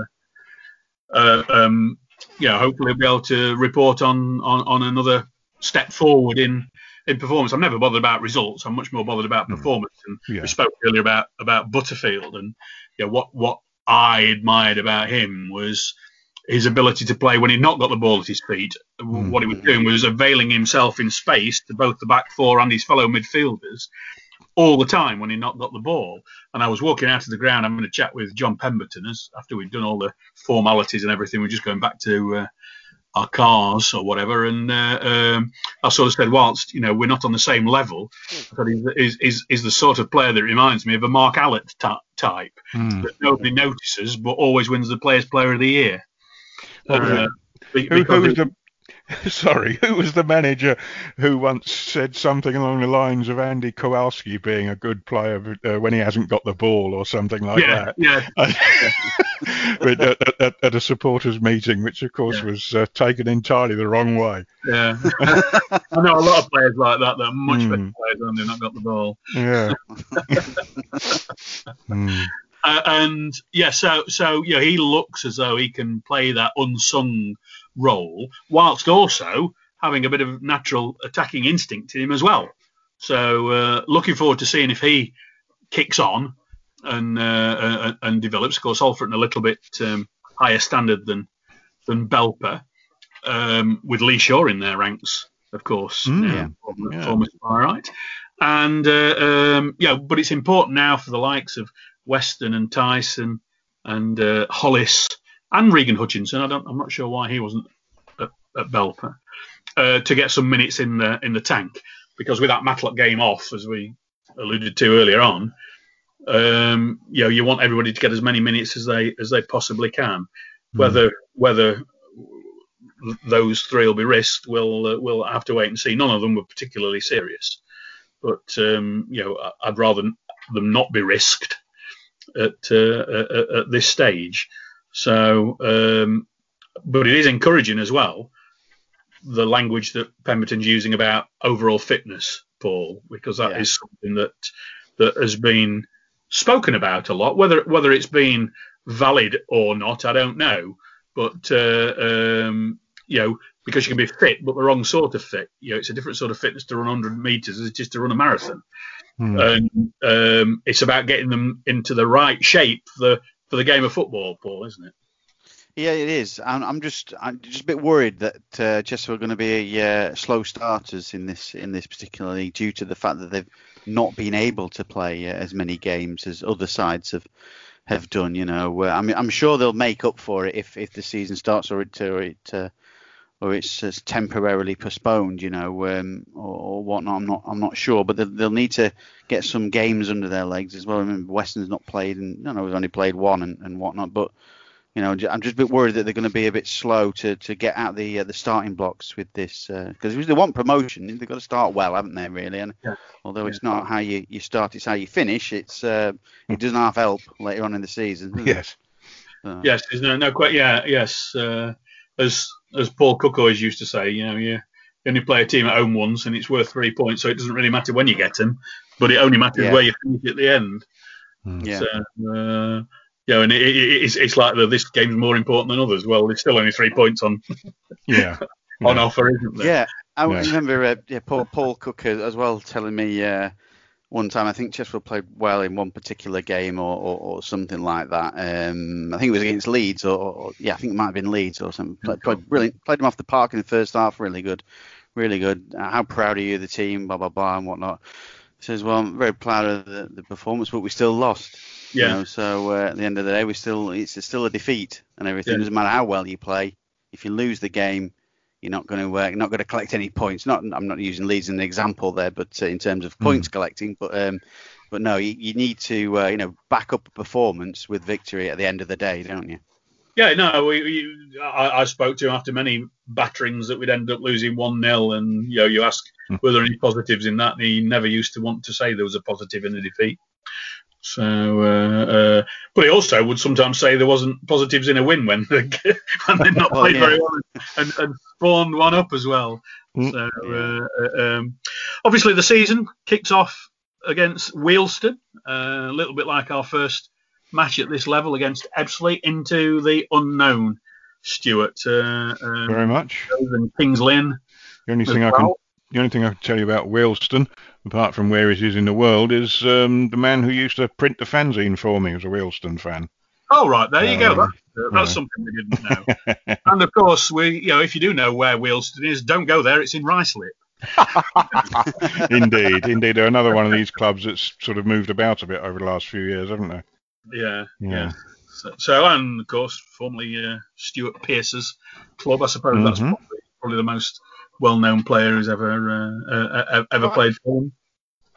uh, um, yeah, hopefully I'll be able to report on, on, on another step forward in in performance. I'm never bothered about results. I'm much more bothered about performance. And Yeah. we spoke earlier about about Butterfield, and you know, what what I admired about him was his ability to play when he'd not got the ball at his feet. Mm. What he was doing was availing himself in space to both the back four and his fellow midfielders all the time when he not got the ball. And I was walking out of the ground. I'm going to chat with John Pemberton as after we'd done all the formalities and everything. We're just going back to uh, our cars or whatever. And uh, um, I sort of said, whilst you know we're not on the same level, but he's, is is is the sort of player that reminds me of a Mark Allott ty- type Mm. that nobody notices, but always wins the Players Player of the Year. Uh, Who, who was the sorry? Who was the manager who once said something along the lines of Andy Kowalski being a good player uh, when he hasn't got the ball or something like yeah, yeah, that? but at, at, at a supporters meeting, which of course Yeah. was uh, taken entirely the wrong way. yeah. I know a lot of players like that that are much better Mm. players when they've not got the ball. Yeah. Mm. Uh, and yeah, so so yeah, he looks as though he can play that unsung role, whilst also having a bit of natural attacking instinct in him as well. So uh, looking forward to seeing if he kicks on and uh, uh, and develops. Of course, Alfreton a little bit um, higher standard than than Belper, um, with Lee Shaw in their ranks, of course. Mm, yeah. former, Yeah. former Spireite. And uh, um, yeah, but it's important now for the likes of Weston and Tyson and uh, Hollis and Regan Hutchinson. I don't, I'm not sure why he wasn't at, at Belper uh, to get some minutes in the in the tank because with that Matlock game off, as we alluded to earlier on, um, you know, you want everybody to get as many minutes as they as they possibly can. Whether whether those three will be risked, we'll uh, we'll have to wait and see. None of them were particularly serious, but um, you know, I'd rather them not be risked at uh, at, at this stage. So, um, but it is encouraging as well the language that Pemberton's using about overall fitness, Paul, because that is Yeah. something that that has been spoken about a lot. Whether whether it's been valid or not, I don't know. But uh, um, you know, because you can be fit, but the wrong sort of fit. You know, it's a different sort of fitness to run 100 meters as it is to run a marathon. Hmm. And um, it's about getting them into the right shape for the for the game of football, Paul, isn't it? Yeah, it is. I'm, I'm just I'm just a bit worried that uh, Chester are going to be uh, slow starters in this in this particular league due to the fact that they've not been able to play uh, as many games as other sides have have done. You know, uh, I mean, I'm sure they'll make up for it if if the season starts or it or it uh, or it's, it's temporarily postponed, you know, um, or, or, whatnot. I'm not, I'm not sure, but they'll, they'll, need to get some games under their legs as well. I remember Weston's not played, and no, no, he's only played one and, and whatnot. But you know, I'm just a bit worried that they're going to be a bit slow to, to get out the uh, the starting blocks with this because uh, they want promotion, they've got to start well, haven't they? Really, and yeah. although it's not how you, you start, it's how you finish. It's uh, it doesn't half help later on in the season. Yes. So. Yes, there's no no quite yeah yes uh, as as Paul Cook always used to say, you know, you only play a team at home once, and it's worth three points, so it doesn't really matter when you get them, but it only matters yeah. where you finish at the end. Mm. Yeah. So, uh, yeah, and it, it, it's it's like the, this game's more important than others. Well, there's still only three points on. yeah. on offer, isn't there? Yeah, I yeah. remember uh, yeah, Paul Paul Cook as well telling me uh, one time. I think Chesterfield played well in one particular game or, or, or something like that. Um, I think it was against Leeds, or, or, yeah, I think it might have been Leeds or something. Played, played brilliant. Played them off the park in the first half. Really good, really good. Uh, how proud are you of the team? Blah blah blah and whatnot. He says, well, I'm very proud of the, the performance, but we still lost. Yeah. You know, so uh, at the end of the day, we still it's still a defeat, and everything yeah. doesn't matter how well you play. If you lose the game, you're not going to work, uh, not going to collect any points. Not, I'm not using Leeds as an example there, but uh, in terms of points mm. collecting, but um, but no, you, you need to uh, you know back up a performance with victory at the end of the day, don't you? Yeah, no, we, we I, I, spoke to him after many batterings that we'd end up losing one 0 and you know you ask mm. were there any positives in that, and he never used to want to say there was a positive in the defeat. So, uh, uh, but he also would sometimes say there wasn't positives in a win when when they'd not oh, played oh, yeah. very well and, and, spawned one up as well. Mm. So, uh, uh, um, obviously the season kicks off against Wealdstone, uh, a little bit like our first match at this level against Ebbsfleet into the unknown. Stuart, uh, um, very much. And Kings Lynn. The only thing well. I can the only thing I can tell you about Wealdstone, apart from where it is in the world, is um, the man who used to print the fanzine for me was a Wealdstone fan. Oh right, there you go. Um, that's, that's something we didn't know. and of course, we, you know, if you do know where Wealdstone is, don't go there. It's in Ruislip. indeed, indeed. They're another one of these clubs that's sort of moved about a bit over the last few years, haven't they? Yeah, yeah. yeah. So, so, and of course, formerly uh, Stuart Pearce's club. I suppose mm-hmm. that's probably, probably the most well-known player who's ever uh, uh, ever played for them.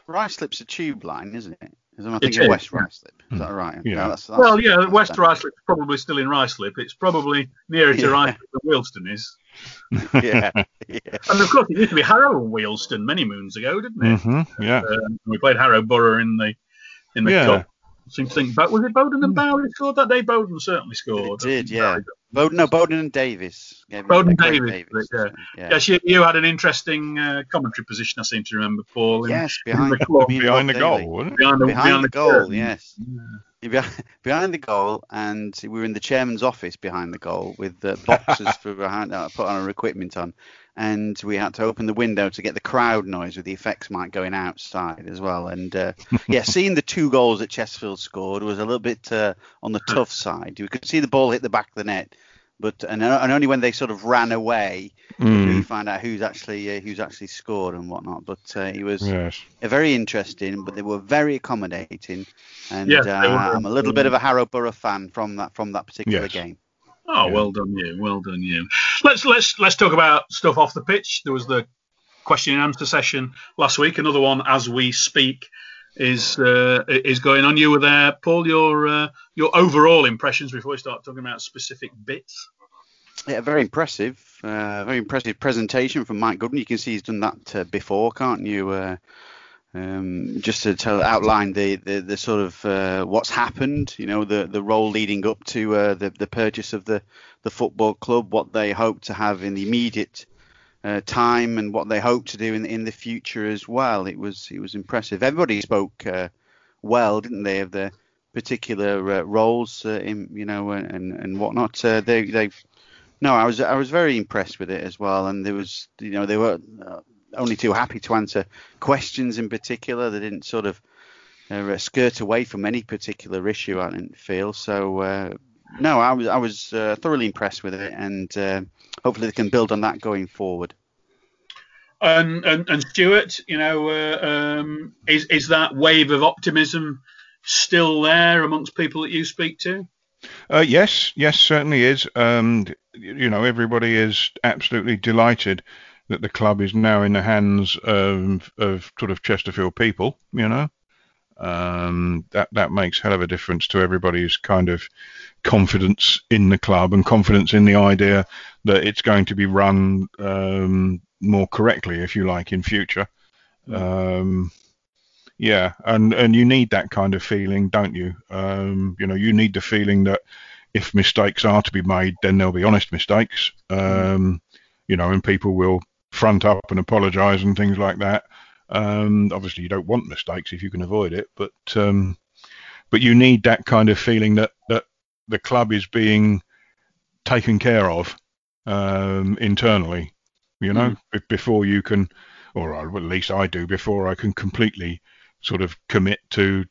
Ruislip's a tube line, isn't it? I think it West Ruislip. Is that right? Yeah. No, that's, that's well, yeah, West Ruislip's probably still in Ruislip. It's probably nearer to yeah. Ruislip than Wealdstone is. yeah, yeah. And of course, it used to be Harrow and Wealdstone many moons ago, didn't it? Mm-hmm, yeah. Uh, we played Harrow Borough in the in the yeah. cup seem to think but was it Boden and Bowley scored that day? Boden certainly scored. It did, yeah. Boden, no, Boden and Davis. Boden Davis. Davis. Yeah. yeah. Yes, you, you had an interesting uh, commentary position, I seem to remember, Paul. In, yes, behind, the, club, behind the goal, behind the, behind, behind the goal, curtain. yes. Yeah. Behind the goal, and we were in the chairman's office behind the goal with uh, boxes for behind, uh, put on our equipment on, and we had to open the window to get the crowd noise with the effects mic going outside as well. And uh, yeah, seeing the two goals that Chesterfield scored was a little bit uh, on the tough side. We could see the ball hit the back of the net, but and, and only when they sort of ran away mm. did we find out who's actually uh, who's actually scored and whatnot. But uh, it was yes. very interesting, but they were very accommodating, and yes, uh, I'm a little bit of a Harrow Borough fan from that from that particular yes. game. Oh, yeah. well done you, well done you. Let's let's let's talk about stuff off the pitch. There was the question and answer session last week. Another one as we speak is uh, is going on. You were there, Paul. Your uh, your overall impressions before we start talking about specific bits. Yeah, very impressive. Uh, very impressive presentation from Mike Goodwin. You can see he's done that uh, before, can't you? Um, just to tell outline the, the, the sort of uh, what's happened, you know, the, the role leading up to uh, the, the purchase of the, the football club, what they hope to have in the immediate uh, time, and what they hope to do in in the future as well. It was it was impressive. Everybody spoke uh, well, didn't they, of their particular uh, roles uh, in you know and and whatnot. They they no, I was I was very impressed with it as well, and there was you know they were only too happy to answer questions in particular. They didn't sort of uh, skirt away from any particular issue. I didn't feel so. Uh, no, I was I was uh, thoroughly impressed with it, and uh, hopefully they can build on that going forward. And and, and Stuart, you know, uh, um, is is that wave of optimism still there amongst people that you speak to? Uh, yes, yes, certainly is. Um, you know, everybody is absolutely delighted that the club is now in the hands of, of sort of Chesterfield people. You know, um, that that makes hell of a difference to everybody's kind of confidence in the club and confidence in the idea that it's going to be run um, more correctly, if you like, in future. Um, yeah, and and you need that kind of feeling, don't you? Um, you know, you need the feeling that if mistakes are to be made, then there'll be honest mistakes. Um, you know, and people will front up and apologise and things like that. Um, obviously, you don't want mistakes if you can avoid it, but um, but you need that kind of feeling that that the club is being taken care of um, internally. You know, mm. before you can, or at least I do, before I can completely sort of commit to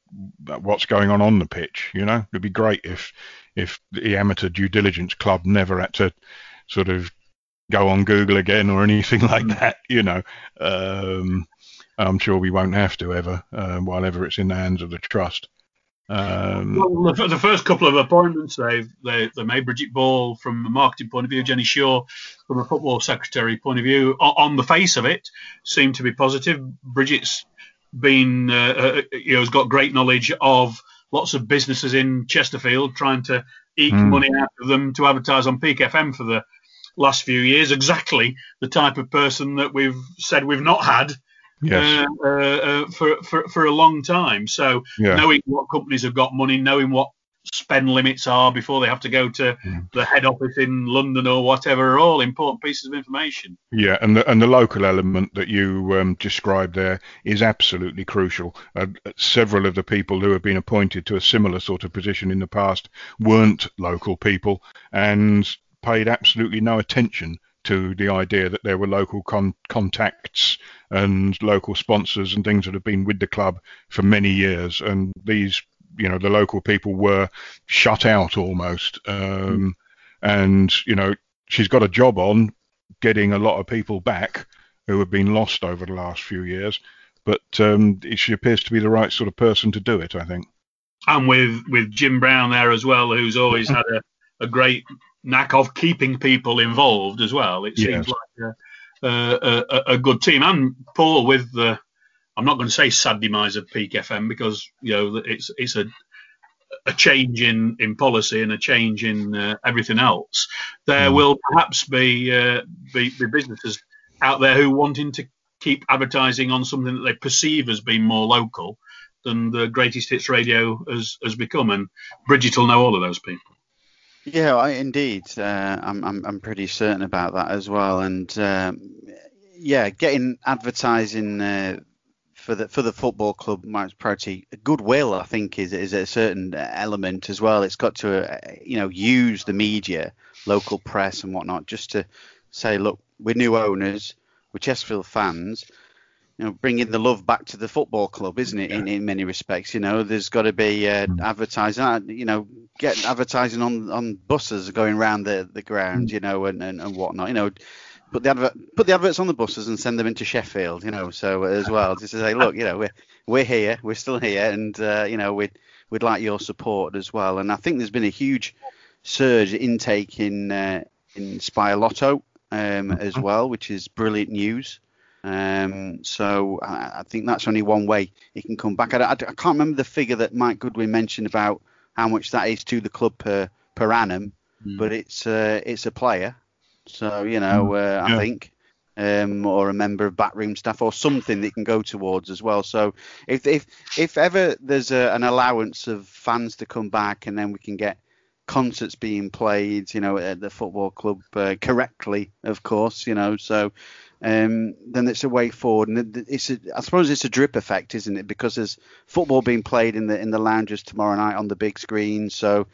what's going on on the pitch. You know, it'd be great if if the amateur due diligence club never had to sort of go on Google again or anything like that. You know, um, I'm sure we won't have to ever, uh, while ever it's in the hands of the trust. Um, well, the, the, first couple of appointments they've they, they made Bridget Ball from a marketing point of view, Jenny Shaw from a football secretary point of view. On, on the face of it, seem to be positive. Bridget's been, uh, uh, you know, has got great knowledge of lots of businesses in Chesterfield, trying to eke mm. money out of them to advertise on Peak FM for the last few years. Exactly the type of person that we've said we've not had. Yes. Uh, uh, uh for, for for a long time. So yeah. knowing what companies have got money, knowing what spend limits are before they have to go to mm. the head office in London or whatever are all important pieces of information. Yeah, and the and the local element that you um, described there is absolutely crucial. Uh, several of the people who have been appointed to a similar sort of position in the past weren't local people and paid absolutely no attention to the idea that there were local con- contacts and local sponsors and things that have been with the club for many years and these you know the local people were shut out almost. Um. And you know she's got a job on getting a lot of people back who have been lost over the last few years. But um, she appears to be the right sort of person to do it, I think. And with with Jim Brown there as well, who's always had a, a great knack of keeping people involved as well. It seems yes. like a, a, a, good team. And Paul with the I'm not going to say sad demise of Peak FM because you know it's it's a a change in, in policy and a change in uh, everything else. There mm. will perhaps be, uh, be, be businesses out there who wanting to keep advertising on something that they perceive as being more local than the greatest hits radio has has become, and Bridget will know all of those people. Yeah, I, indeed. Uh, I'm, I'm I'm pretty certain about that as well, and um, yeah, getting advertising uh, for the for the football club much priority. Goodwill, I think, is is a certain element as well. It's got to uh, you know use the media, local press and whatnot, just to say, look, we're new owners, we're Chesterfield fans. You know, bringing the love back to the football club, isn't it? Yeah. In, in many respects, you know, there's got to be uh, mm. advertising. Uh, you know, get advertising on on buses going around the the ground, mm. you know, and, and and whatnot. You know, put the advert, put the adverts on the buses and send them into Sheffield, you know, so as well, just to say, look, you know, we're we're here, we're still here, and uh, you know, we'd we'd like your support as well. And I think there's been a huge surge intake in uh, in Spire Lotto um, as mm-hmm. well, which is brilliant news. Um, so I, I, think that's only one way it can come back. I, I, I, can't remember the figure that Mike Goodwin mentioned about how much that is to the club per per annum, mm. but it's uh, it's a player, so you know, mm. uh, I think. Um, or a member of backroom staff or something that can go towards as well. So if if if ever there's a, an allowance of fans to come back and then we can get concerts being played, you know, at the football club uh, correctly, of course, you know. So um, then it's a way forward, and it's a, I suppose it's a drip effect, isn't it? Because there's football being played in the in the lounges tomorrow night on the big screen, so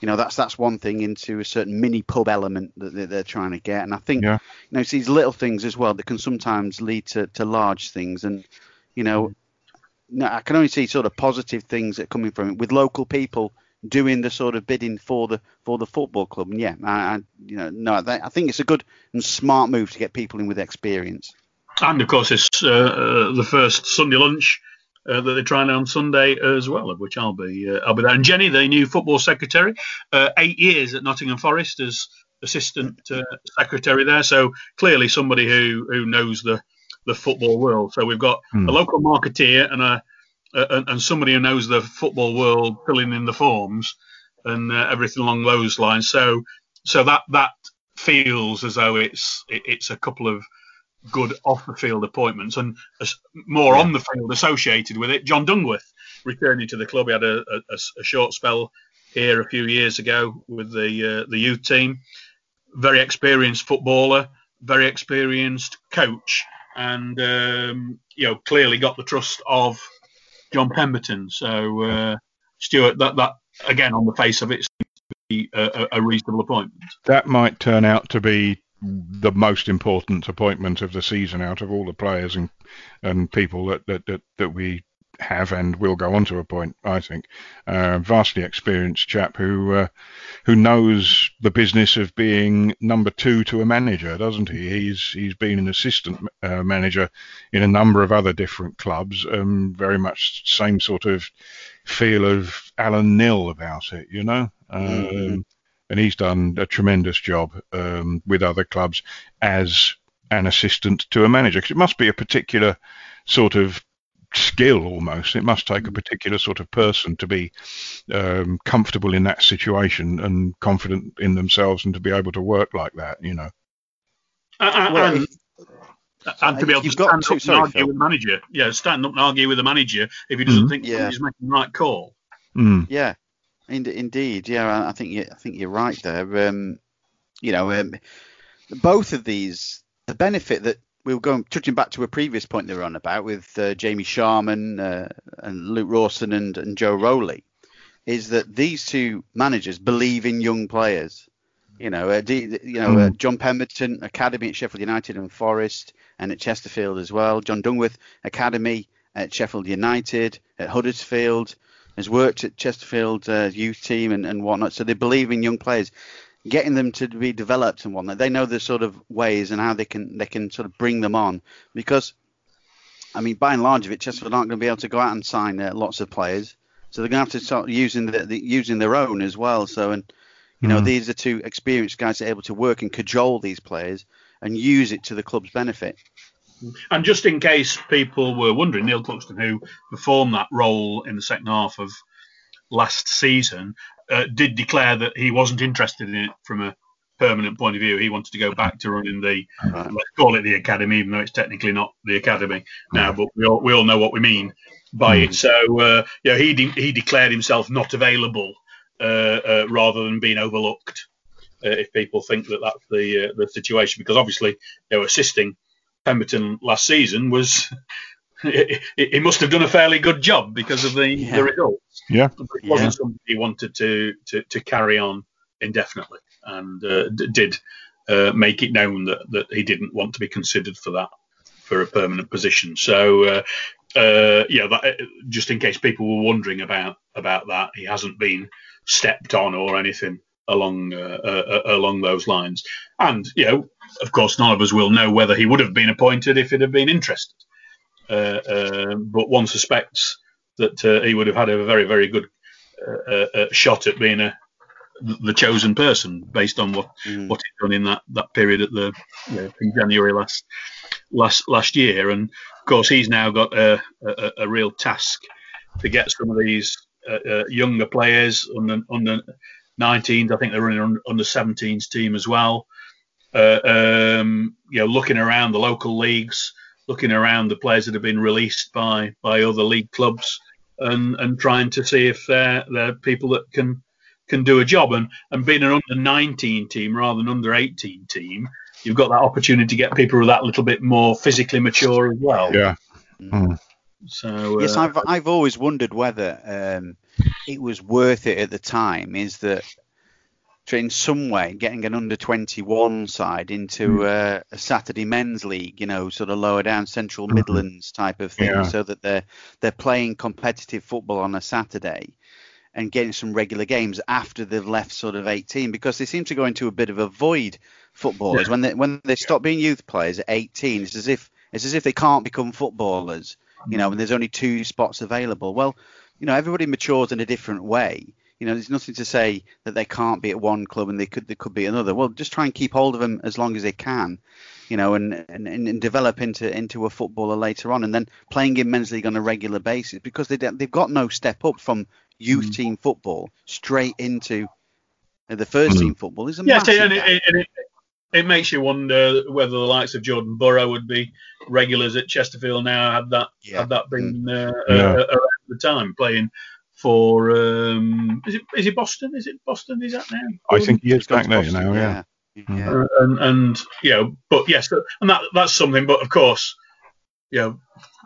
you know that's that's one thing into a certain mini pub element that they're trying to get, and I think yeah. you know it's these little things as well that can sometimes lead to, to large things, and you know. I can only see sort of positive things that are coming from it with local people doing the sort of bidding for the for the football club. And yeah, I, I you know no, I think it's a good and smart move to get people in with experience. And of course, it's uh, uh, the first Sunday lunch uh, that they're trying on Sunday as well, of which I'll be uh, I'll be there. And Jenny, the new football secretary, uh, eight years at Nottingham Forest as assistant uh, secretary there, so clearly somebody who who knows the the football world. So we've got hmm. a local marketeer and a and, and, somebody who knows the football world filling in the forms and uh, everything along those lines. So so that that feels as though it's it, it's a couple of good off the field appointments and more yeah. on the field associated with it. John Dungworth returning to the club. He had a, a, a short spell here a few years ago with the uh, the youth team. Very experienced footballer, very experienced coach, and um, you know clearly got the trust of John Pemberton. So uh, Stuart, that that again on the face of it seems to be a, a reasonable appointment. That might turn out to be the most important appointment of the season out of all the players and and people that that that, that we have and will go on to appoint. I think uh, vastly experienced chap who uh, who knows the business of being number two to a manager, doesn't he? He's he's been an assistant uh, manager in a number of other different clubs, um, very much same sort of feel of Alan Knill about it, you know. Mm-hmm. Um, and he's done a tremendous job um, with other clubs as an assistant to a manager because it must be a particular sort of skill almost. It must take a mm. particular sort of person to be um, comfortable in that situation and confident in themselves and to be able to work like that, you know. Uh, well, and, if, and, to be able to stand up and argue Phil. with the manager. Yeah, stand up and argue with the manager if he doesn't mm-hmm. think yeah. he's making the right call. Mm. Yeah, indeed. Yeah, I think you, I think you're right there. Um, you know, um, both of these, the benefit that we were going touching back to a previous point they were on about with uh, Jamie Sharman uh, and Luke Rawson and, and Joe Rowley, is that these two managers believe in young players. You know, uh, D, you know mm. John Pemberton Academy at Sheffield United and Forest, and at Chesterfield as well. John Dungworth Academy at Sheffield United, at Huddersfield, has worked at Chesterfield uh, youth team and, and whatnot. So they believe in young players getting them to be developed and whatnot. They know the sort of ways and how they can they can sort of bring them on because. I mean, by and large of it, Chesterfield aren't going to be able to go out and sign uh, lots of players, so they're going to have to start using the, the using their own as well. So, and you know, mm. these are two experienced guys that are able to work and cajole these players and use it to the club's benefit. And just in case people were wondering, Neil Cluxton, who performed that role in the second half of last season, uh, did declare that he wasn't interested in it from a permanent point of view. He wanted to go back to running the right. let's call it the academy, even though it's technically not the academy now. But we all we all know what we mean by mm. it. So uh, yeah, he de- he declared himself not available uh, uh, rather than being overlooked. Uh, if people think that that's the uh, the situation, because obviously they were assisting Pemberton last season was he must have done a fairly good job because of the, yeah. the results. Yeah. It wasn't yeah. something he wanted to, to, to carry on indefinitely and uh, d- did uh, make it known that, that he didn't want to be considered for that, for a permanent position. So, uh, uh yeah, that, uh, just in case people were wondering about, about that, he hasn't been stepped on or anything along uh, along those lines. And, you know, of course, none of us will know whether he would have been appointed if he'd been interested. but one suspects that uh, he would have had a very, very good uh, uh, uh, shot at being a the chosen person based on what mm. what he'd done in that, that period at the you know, in January last last last year, and of course he's now got a, a, a real task to get some of these uh, uh, younger players under under 19s. I think they're running under, under 17s team as well. Uh, um, you know, looking around the local leagues, looking around the players that have been released by by other league clubs, and and trying to see if they're they're people that can can do a job. And and being an under 19 team rather than under 18 team, you've got that opportunity to get people who are that little bit more physically mature as well. Yeah. Mm. So uh, yes, I've I've always wondered whether um, it was worth it at the time. Is that in some way getting an under 21 side into uh, a Saturday men's league, you know, sort of lower down Central mm-hmm. Midlands type of thing, yeah. so that they're they're playing competitive football on a Saturday and getting some regular games after they've left sort of 18 because they seem to go into a bit of a void footballers yeah. when they when they stop being youth players at 18 it's as if it's as if they can't become footballers you know, and there's only two spots available. Well, you know, everybody matures in a different way you know, there's nothing to say that they can't be at one club and they could they could be another. Well, just try and keep hold of them as long as they can, you know, and and, and develop into into a footballer later on, and then playing in men's league on a regular basis because they they've got no step up from youth mm. team football straight into the first mm. team football. Is a yeah, and, it, and it, it makes you wonder whether the likes of Jordan Burrow would be regulars at Chesterfield now had that yeah. had that been mm. uh, yeah. uh, around the time playing for um, is it is it Boston? Is it Boston? Is that now? I think he is back there now. Yeah. yeah. Uh, and, and you know, but yes, and that that's something. But of course, you know,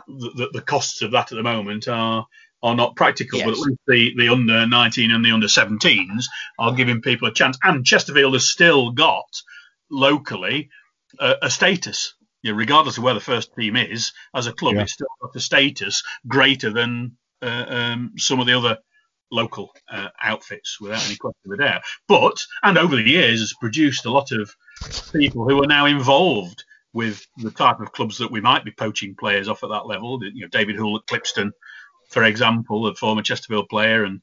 the, the costs of that at the moment are are not practical. Yes. But at least the, the under 19 and the under 17s are giving people a chance. And Chesterfield has still got locally uh, a status. You know, regardless of where the first team is, as a club, yeah. it's still got a status greater than uh, um, some of the other local uh, outfits without any question of a doubt. But and over the years has produced a lot of people who are now involved with the type of clubs that we might be poaching players off at that level. You know, David Hull at Clipstone, for example, a former Chesterfield player, and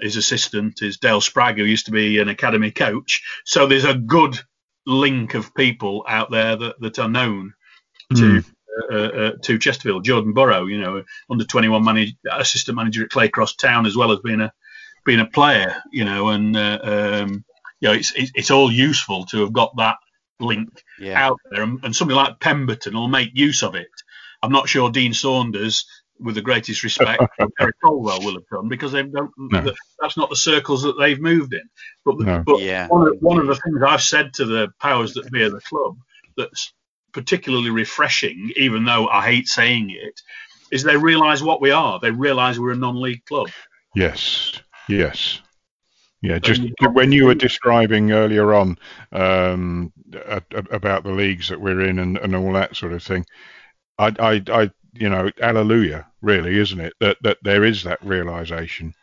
his assistant is Dale Spragg, who used to be an academy coach. So there's a good link of people out there that, that are known mm. to hmm. Uh, uh, to Chesterfield. Jordan Burrow, you know, under 21 manage, assistant manager at Clay Cross Town, as well as being a being a player, you know, and uh, um, you know, it's it's all useful to have got that link yeah. out there, and, and something like Pemberton will make use of it. I'm not sure Dean Saunders with the greatest respect, Eric Colwell will have done because they've no. that's not the circles that they've moved in. But, no. but yeah. one, of, one of the things I've said to the powers that be of the club that's particularly refreshing, even though I hate saying it, is they realise what we are. They realise we're a non-league club. Yes, yes. Yeah, just when you were describing earlier on um, about the leagues that we're in and, and all that sort of thing, I, I, I, you know, hallelujah, really, isn't it? That that there is that realization,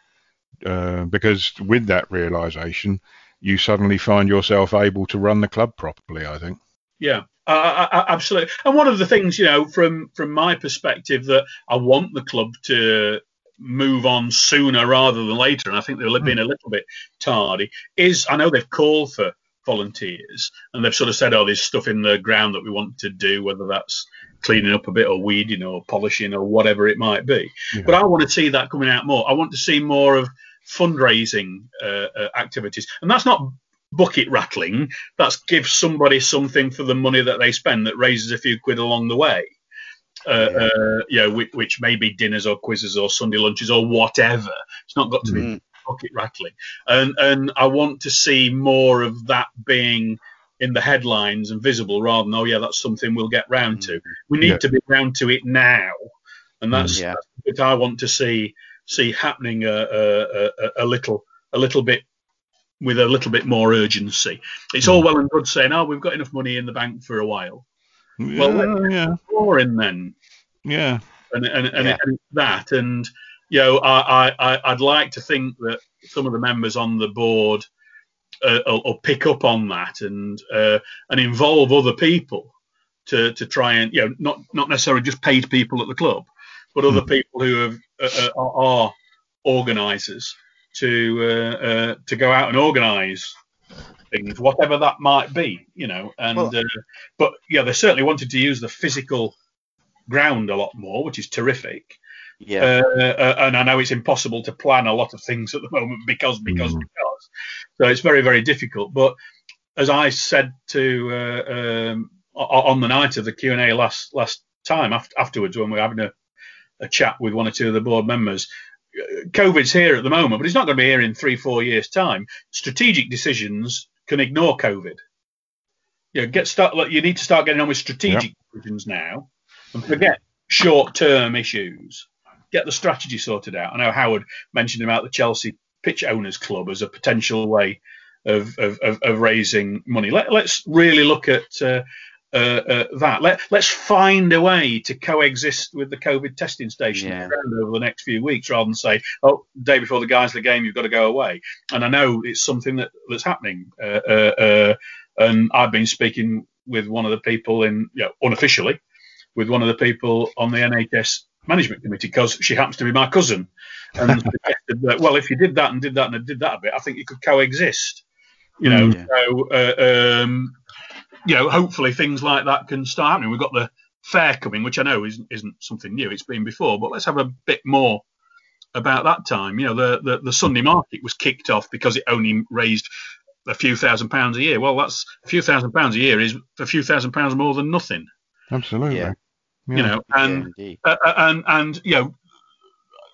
uh, because with that realization, you suddenly find yourself able to run the club properly. I think. Yeah, uh, absolutely. And one of the things, you know, from from my perspective, that I want the club to move on sooner rather than later, and I think they've been a little bit tardy. Is I know they've called for volunteers, and they've sort of said, "Oh, there's stuff in the ground that we want to do, whether that's cleaning up a bit or weeding or polishing or whatever it might be." Yeah. But I want to see that coming out more. I want to see more of fundraising uh, uh, activities, and that's not bucket rattling. That's give somebody something for the money that they spend that raises a few quid along the way. Uh, yeah. Uh, you know, which, which, may be dinners or quizzes or Sunday lunches or whatever. It's not got to mm. be bucket rattling. And and I want to see more of that being in the headlines and visible rather than oh yeah that's something we'll get round to. We need yeah. to be round to it now, and that's, yeah. that's what I want to see see happening a, a, a, a little a little bit with a little bit more urgency. It's all hmm. well and good saying, "Oh, we've got enough money in the bank for a while." Yeah, well, yeah. more in then. Yeah. And and, and, yeah. and that, and you know, I, I I'd like to think that some of the members on the board uh, will, will, pick up on that and uh, and involve other people to to try and you know not not necessarily just paid people at the club, but other mm. people who have, uh, uh are, are organisers to uh, uh, to go out and organise things, whatever that might be, you know. And well, uh, but yeah, they certainly wanted to use the physical ground a lot more, which is terrific. Yeah. Uh, uh, and I know it's impossible to plan a lot of things at the moment because because mm. because. So it's very very difficult. But as I said to uh, um, on the night of the Q and A last last time afterwards when we were having a, a chat with one or two of the board members, COVID's here at the moment, but it's not going to be here in three, four years' time. Strategic decisions can ignore COVID. You know, get start. You need to start getting on with strategic decisions now, and forget short-term issues. Get the strategy sorted out. I know Howard mentioned about the Chelsea Pitch Owners Club as a potential way of, of, of, of raising money. Let, us really look at uh, uh, uh, that. Let, let's find a way to coexist with the COVID testing station yeah. over the next few weeks rather than say, oh, day before the guys the game, you've got to go away. And I know it's something that, that's happening. Uh, uh, uh, and I've been speaking with one of the people in, you know, unofficially, with one of the people on the NHS management committee because she happens to be my cousin. And suggested that, well, if you did that and did that and did that a bit, I think you could coexist. You know, yeah. so uh, um, you know, hopefully things like that can start happening. We've got the fair coming, which I know isn't, isn't something new. It's been before, but let's have a bit more about that time. You know, the, the, the Sunday market was kicked off because it only raised a few thousand pounds a year. Well, that's a few thousand pounds a year is a few thousand pounds more than nothing. Absolutely. Yeah. Yeah. You know, and yeah, uh, uh, and and you know,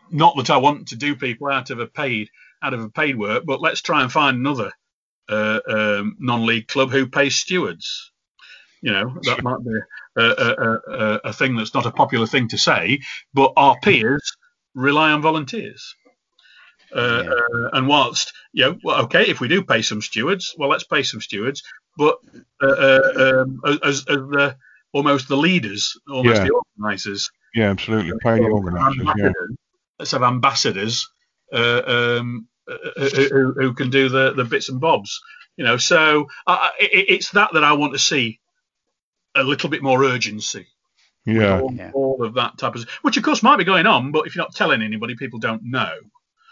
not that I want to do people out of a paid out of a paid work, but let's try and find another uh, um, non-league club who pays stewards. You know, that might be a, a, a, a, thing that's not a popular thing to say, but our peers rely on volunteers. Uh, yeah. uh, and whilst, you know, well, okay, if we do pay some stewards, well, let's pay some stewards, but uh, uh um, as, as the, almost the leaders, almost yeah. the organisers. Yeah, absolutely. Pay the organisers. Yeah. Let's have ambassadors uh, um, who, who, can do the, the bits and bobs. You know, so uh, it, it's that that I want to see a little bit more urgency. Yeah. All, yeah. all, of that type of, which of course might be going on, but if you're not telling anybody, people don't know.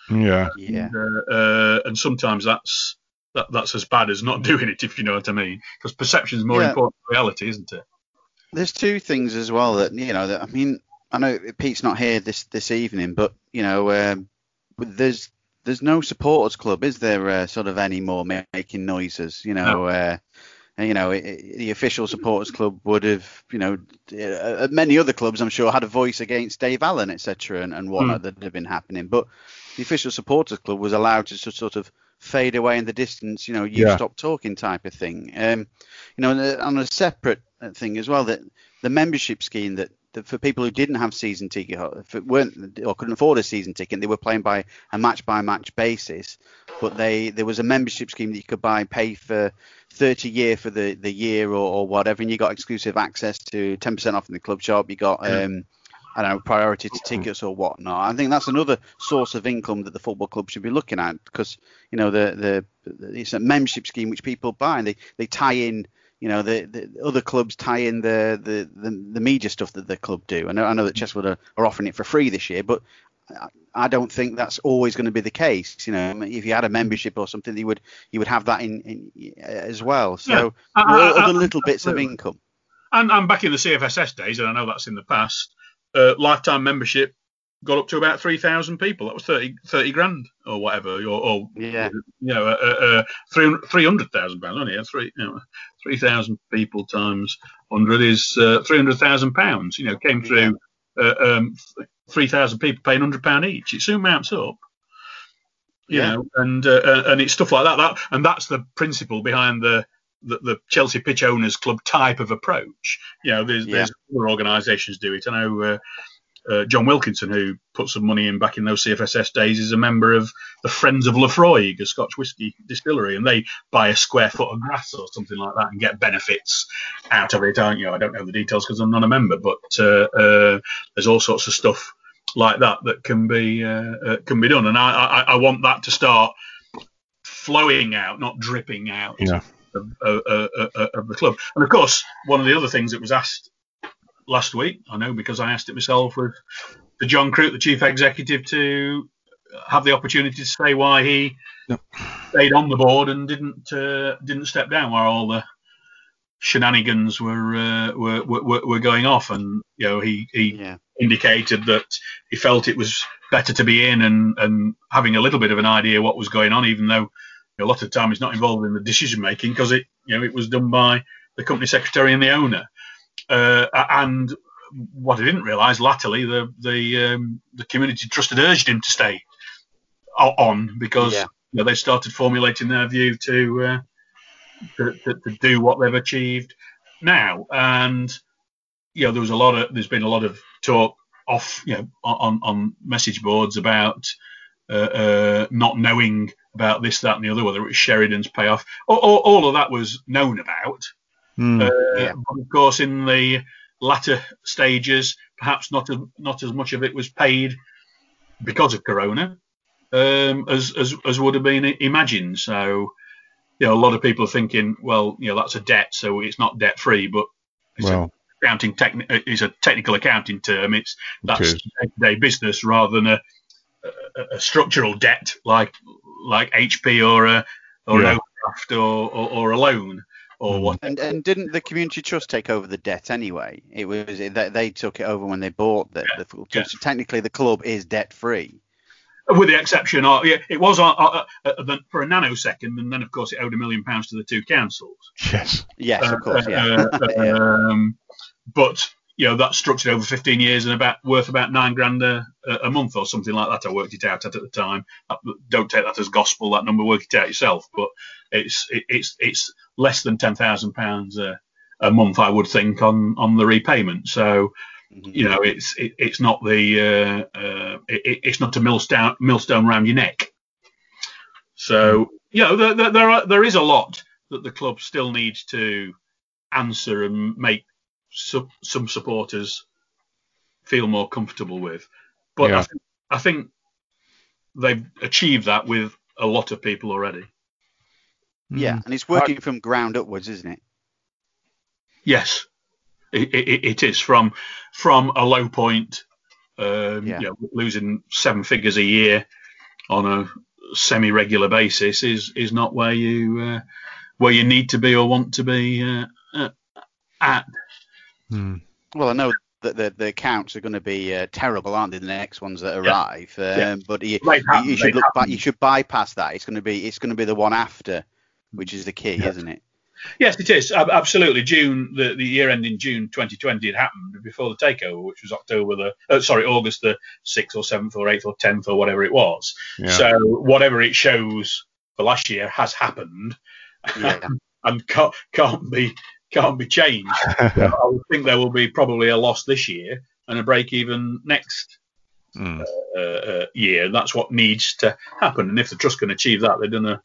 Yeah. Yeah. And, uh, uh, and sometimes that's that, that's as bad as not doing it, if you know what I mean. Because perception is more yeah. important than reality, isn't it? There's two things as well that you know that I mean I know Pete's not here this this evening, but you know um, there's there's no supporters club, is there? Uh, sort of any more making noises, you know. No. Uh, you know, it, it, the official supporters club would have, you know, uh, many other clubs, I'm sure, had a voice against Dave Allen, etc., and, and whatnot mm. that had been happening. But the official supporters club was allowed to sort of fade away in the distance. You know, you yeah. stop talking type of thing. Um, you know, on a separate thing as well, that the membership scheme that for people who didn't have season ticket, if it weren't or couldn't afford a season ticket, they were playing by a match by match basis. But they there was a membership scheme that you could buy, and pay for 30 year for the the year or, or whatever, and you got exclusive access to 10% off in the club shop. You got um, I don't know, priority to tickets or whatnot. I think that's another source of income that the football club should be looking at because you know the the it's a membership scheme which people buy and they they tie in you know the, the other clubs tie in the, the, the, the, media stuff that the club do. I know, I know that Chesswood are, are offering it for free this year, but I don't think that's always going to be the case. You know, if you had a membership or something, you would you would have that in, in as well. So yeah. other little bits of income. And, and back in the CFSS days, and I know that's in the past, uh, lifetime membership got up to about 3,000 people. That was 30, 30 grand or whatever. Or, or yeah. you know, uh, uh, 300,000 pounds only. Yeah, three, you know, 3,000 people times 100 is uh, 300,000 pounds. You know, came through uh, um, 3,000 people paying 100 pound each. It soon mounts up. You yeah. know, and uh, uh, and it's stuff like that. That and that's the principle behind the the, the, Chelsea Pitch Owners Club type of approach. You know, there's, yeah. there's other organisations do it. I know uh, uh, John Wilkinson, who put some money in back in those CFSS days, is a member of the Friends of Laphroaig, a Scotch whisky distillery, and they buy a square foot of grass or something like that and get benefits out of it. Aren't you? I don't know the details because I'm not a member, but uh, uh, there's all sorts of stuff like that that can be uh, uh, can be done, and I, I, I want that to start flowing out, not dripping out. Yeah. Of, of, of, the club, and of course, one of the other things that was asked last week. I know because I asked it myself with the John Crook, the chief executive, to have the opportunity to say why he stayed on the board and didn't uh, didn't step down while all the shenanigans were, uh, were, were were going off. And you know he he yeah. indicated that he felt it was better to be in and and having a little bit of an idea what was going on, even though a lot of the time he's not involved in the decision making because it you know it was done by the company secretary and the owner. Uh, and what I didn't realise latterly, the the um, the community trust had urged him to stay on because Yeah. you know, they started formulating their view to, uh, to, to to do what they've achieved. Now, and you know there was a lot of there's been a lot of talk off you know on on message boards about uh, uh, not knowing about this that and the other whether it was Sheridan's payoff. All, all, all of that was known about Uh, Yeah. but of course, in the latter stages, perhaps not as, not as much of it was paid because of Corona um, as, as as would have been imagined. So, you know, a lot of people are thinking, well, you know, that's a debt, so it's not debt free, but it's well, a accounting techni- is a technical accounting term. It's that's day-to-day business rather than a, a, a structural debt like like HP or a or Yeah. an overdraft or, or, or a loan or Mm. what. And and didn't the community trust take over the debt anyway? It was they, they took it over when they bought the, the football. Yeah. So technically, the club is debt free. with the exception of yeah, it was uh, uh, uh, uh, for a nanosecond, and then of course it owed a million pounds to the two councils. yes. Yes, of course, yeah. uh, uh, um, but you know that's structured over 15 years and about worth about nine grand a, a month or something like that. I worked it out at, at the time. Don't take that as gospel. That number, work it out yourself. But it's it, it's it's less than ten thousand pounds a month, I would think, on on the repayment. So Mhm. you know it's it, it's not the uh, uh, it, it's not a millstone millstone around your neck. So you know there, there, there are there is a lot that the club still needs to answer and make su- some supporters feel more comfortable with. But Yeah. I, think, I think they've achieved that with a lot of people already. yeah, and it's working from ground upwards, isn't it? Yes, it, it, it is from from a low point, um, Yeah. you know, losing seven figures a year on a semi-regular basis is is not where you uh, where you need to be or want to be uh, uh, at. Hmm. Well, I know that the, the accounts are going to be uh, terrible, aren't they? The next ones that Yeah. arrive, um, Yeah. but you, you, you should look back. You should bypass that. It's going to be it's going to be the one after, which is the key, Yeah. isn't it? Yes, it is absolutely. June, the, the year end in June 2020 had happened before the takeover, which was October the uh, sorry August the sixth or seventh or eighth or tenth or whatever it was. Yeah. So whatever it shows for last year has happened Yeah. and can't, can't be can't be changed. I would think there will be probably a loss this year and a break even next Hmm. uh, uh, year. That's what needs to happen. And if the trust can achieve that, they've done a,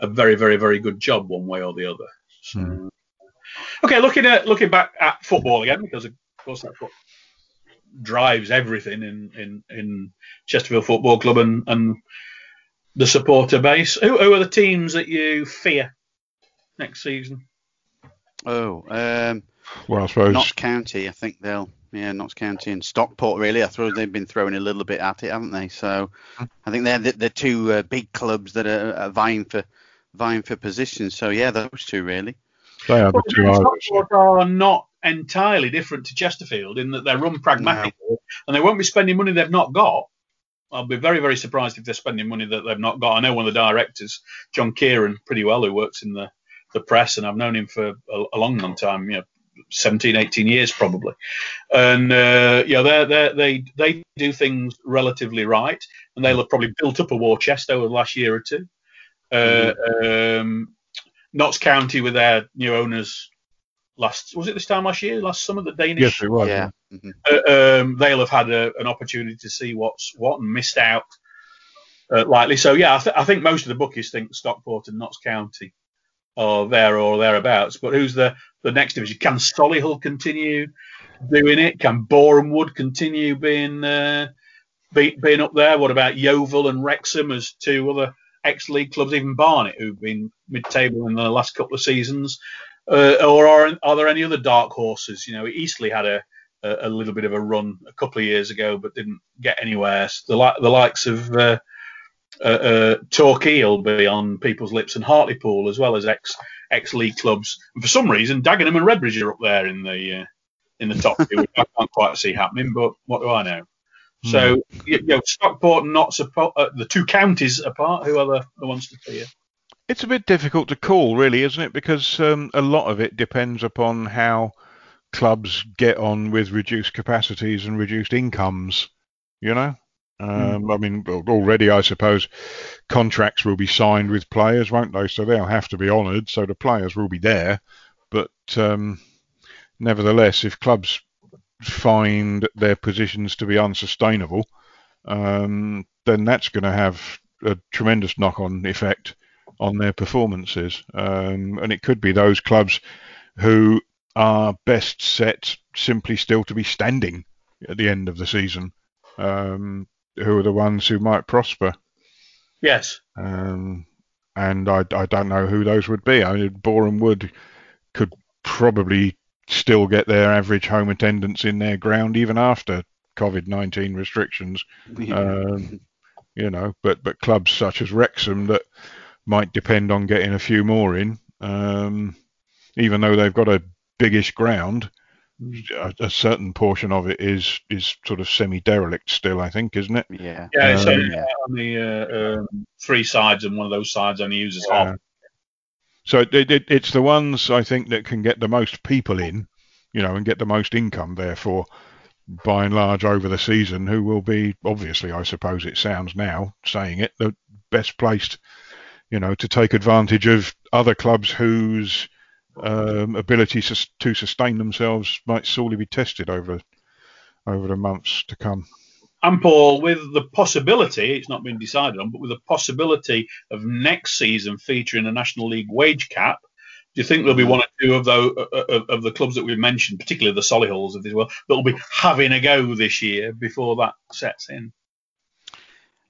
a very, very, very good job one way or the other. So, Hmm. Okay, looking at looking back at football again, because of course that's what drives everything in in, in Chesterfield Football Club and, and the supporter base. Who, who are the teams that you fear next season? Oh, um, Well, I suppose. Notts County. I think they'll. Yeah, Notts County and Stockport. Really, I thought they've been throwing a little bit at it, haven't they? So, I think they're the, the two uh, big clubs that are, are vying for vying for positions. So yeah, those two really. They are the two I would say. Stockport are not entirely different to Chesterfield in that they're run pragmatically and they won't be spending money they've not got. I'll be very, very surprised if they're spending money that they've not got. I know one of the directors, John Kieran, pretty well, who works in the, the press, and I've known him for a, a long, long time, you know, 17, 18 years probably. And, uh, you know, they're, they're, they they do things relatively right, and they'll have probably built up a war chest over the last year or two. Uh, um, Notts County with their new owners last was it this time last year last summer the Danish Yes, it was. yeah. hmm uh, um, they'll have had a, an opportunity to see what's what and missed out uh, lightly. So yeah, I, th- I think most of the bookies think Stockport and Notts County are there or thereabouts. But who's the the next division? Can Solihull continue doing it? Can Boreham Wood continue being uh, be, being up there? What about Yeovil and Wrexham as two other ex-league clubs? Even Barnet, who've been mid-table in the last couple of seasons. Uh, or are, are there any other dark horses? You know, Eastleigh had a, a, little bit of a run a couple of years ago, but didn't get anywhere. So the, the likes of uh, uh, uh, Torquay will be on people's lips, and Hartlepool as well as ex ex league clubs. And for some reason, Dagenham and Redbridge are up there in the uh, in the top two, which I can't quite see happening. But what do I know? So you, know, Stockport and not suppo- uh, the two counties apart. Who are the, the ones to fear? It's a bit difficult to call, really, isn't it? Because um, a lot of it depends upon how clubs get on with reduced capacities and reduced incomes. You know, um, I mean, already I suppose contracts will be signed with players, won't they? So they'll have to be honoured. So the players will be there, but um, nevertheless, if clubs find their positions to be unsustainable, um, then that's going to have a tremendous knock-on effect on their performances. Um, and it could be those clubs who are best set simply still to be standing at the end of the season, um, who are the ones who might prosper. Yes. Um, and I, I don't know who those would be. I mean, Boreham Wood could probably still get their average home attendance in their ground even after COVID 19 restrictions. Um, you know, but but clubs such as Wrexham that might depend on getting a few more in, um, even though they've got a biggish ground, a, a certain portion of it is is sort of semi derelict still, I think, isn't it? yeah. Yeah, it's Um, only, only uh, um, three sides, and one of those sides only uses Yeah. half. So it, it, it's the ones I think that can get the most people in, you know, and get the most income. Therefore, by and large, over the season, who will be obviously, I suppose it sounds now saying it, the best placed, you know, to take advantage of other clubs whose um, ability sus- to sustain themselves might sorely be tested over over the months to come. And Paul, with the possibility, it's not been decided on, but with the possibility of next season featuring a National League wage cap, do you think there'll be one or two of those of, of the clubs that we've mentioned, particularly the Solihull's of this world, that'll be having a go this year before that sets in?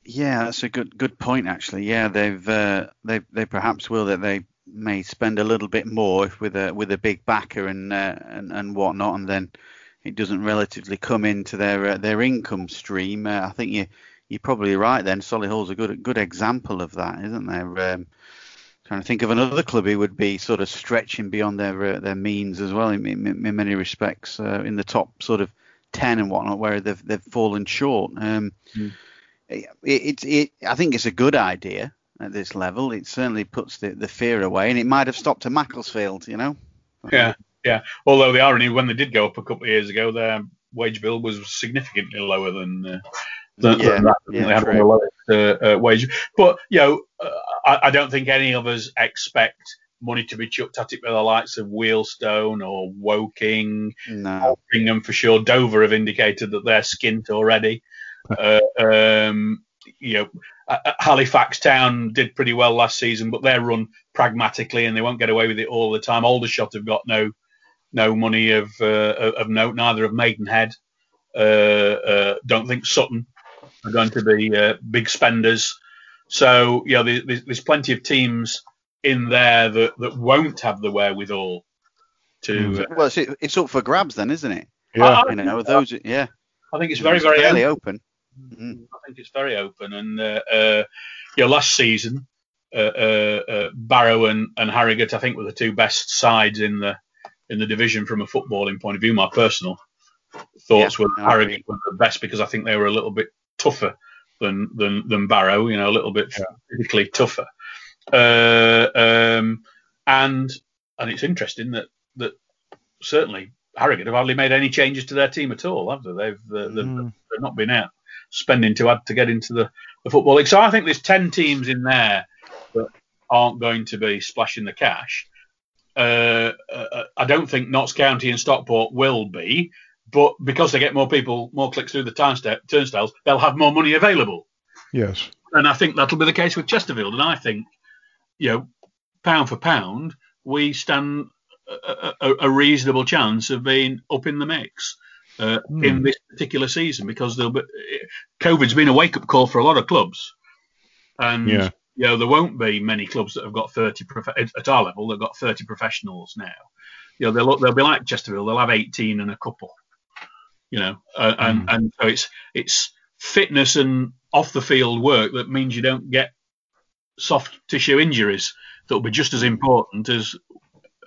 Yeah, that's a good good point actually. Yeah, they've uh, they they perhaps will that they may spend a little bit more with a with a big backer and uh, and and whatnot, and then it doesn't relatively come into their uh, their income stream. Uh, I think you you're probably right. Then Solihull's a good good example of that, isn't there? Um, trying to think of another club who would be sort of stretching beyond their uh, their means as well in, in, in many respects uh, in the top sort of ten and whatnot, where they've they've fallen short. Um, Mm. it, it, it, I think it's a good idea at this level. It certainly puts the, the fear away, and it might have stopped a Macclesfield, you know. Yeah, yeah. Although the irony, when they did go up a couple of years ago, their wage bill was significantly lower than. Uh, than, Yeah, than that. yeah, they the lowest uh, uh, wage. But you know, uh, I, I don't think any of us expect money to be chucked at it by the likes of Wealdstone or Woking, No. Bingham for sure. Dover have indicated that they're skint already. uh, um, you know, uh, uh, Halifax Town did pretty well last season, but they're run pragmatically and they won't get away with it all the time. Aldershot have got no no money of uh, of note. Neither of Maidenhead. Uh, uh, don't think Sutton are going to be uh, big spenders. So you know, there's, there's plenty of teams in there that, that won't have the wherewithal to. uh, Well, it's, it's up for grabs then, isn't it? Yeah, I- You know, those. Yeah. I think it's very very fairly open. open. Mm. I think it's very open. And uh, uh, yeah, last season, uh, uh, uh, Barrow and, and Harrogate, I think, were the two best sides in the in the division from a footballing point of view. My personal thoughts Yeah, were I Harrogate were the best because I think they were a little bit tougher than than, than Barrow. You know, a little bit Yeah. physically tougher. Uh, um, and and it's interesting that that certainly Harrogate have hardly made any changes to their team at all, have they? They've uh, they've, Mm. they've not been out spending to add to get into the, the football league. So I think there's ten teams in there that aren't going to be splashing the cash. Uh, uh, I don't think Notts County and Stockport will be, but because they get more people, more clicks through the turnstiles, they'll have more money available. yes. And I think that'll be the case with Chesterfield. And I think, you know, pound for pound, we stand a, a, a reasonable chance of being up in the mix uh, Hmm. in this particular season because there'll be, COVID's been a wake up call for a lot of clubs. And, Yeah. you know, there won't be many clubs that have got 30 prof- at our level, they've got 30 professionals now. You know, they'll, they'll be like Chesterfield, they'll have 18 and a couple, you know, uh, and, Hmm. and so it's, it's fitness and off the field work that means you don't get soft tissue injuries that will be just as important as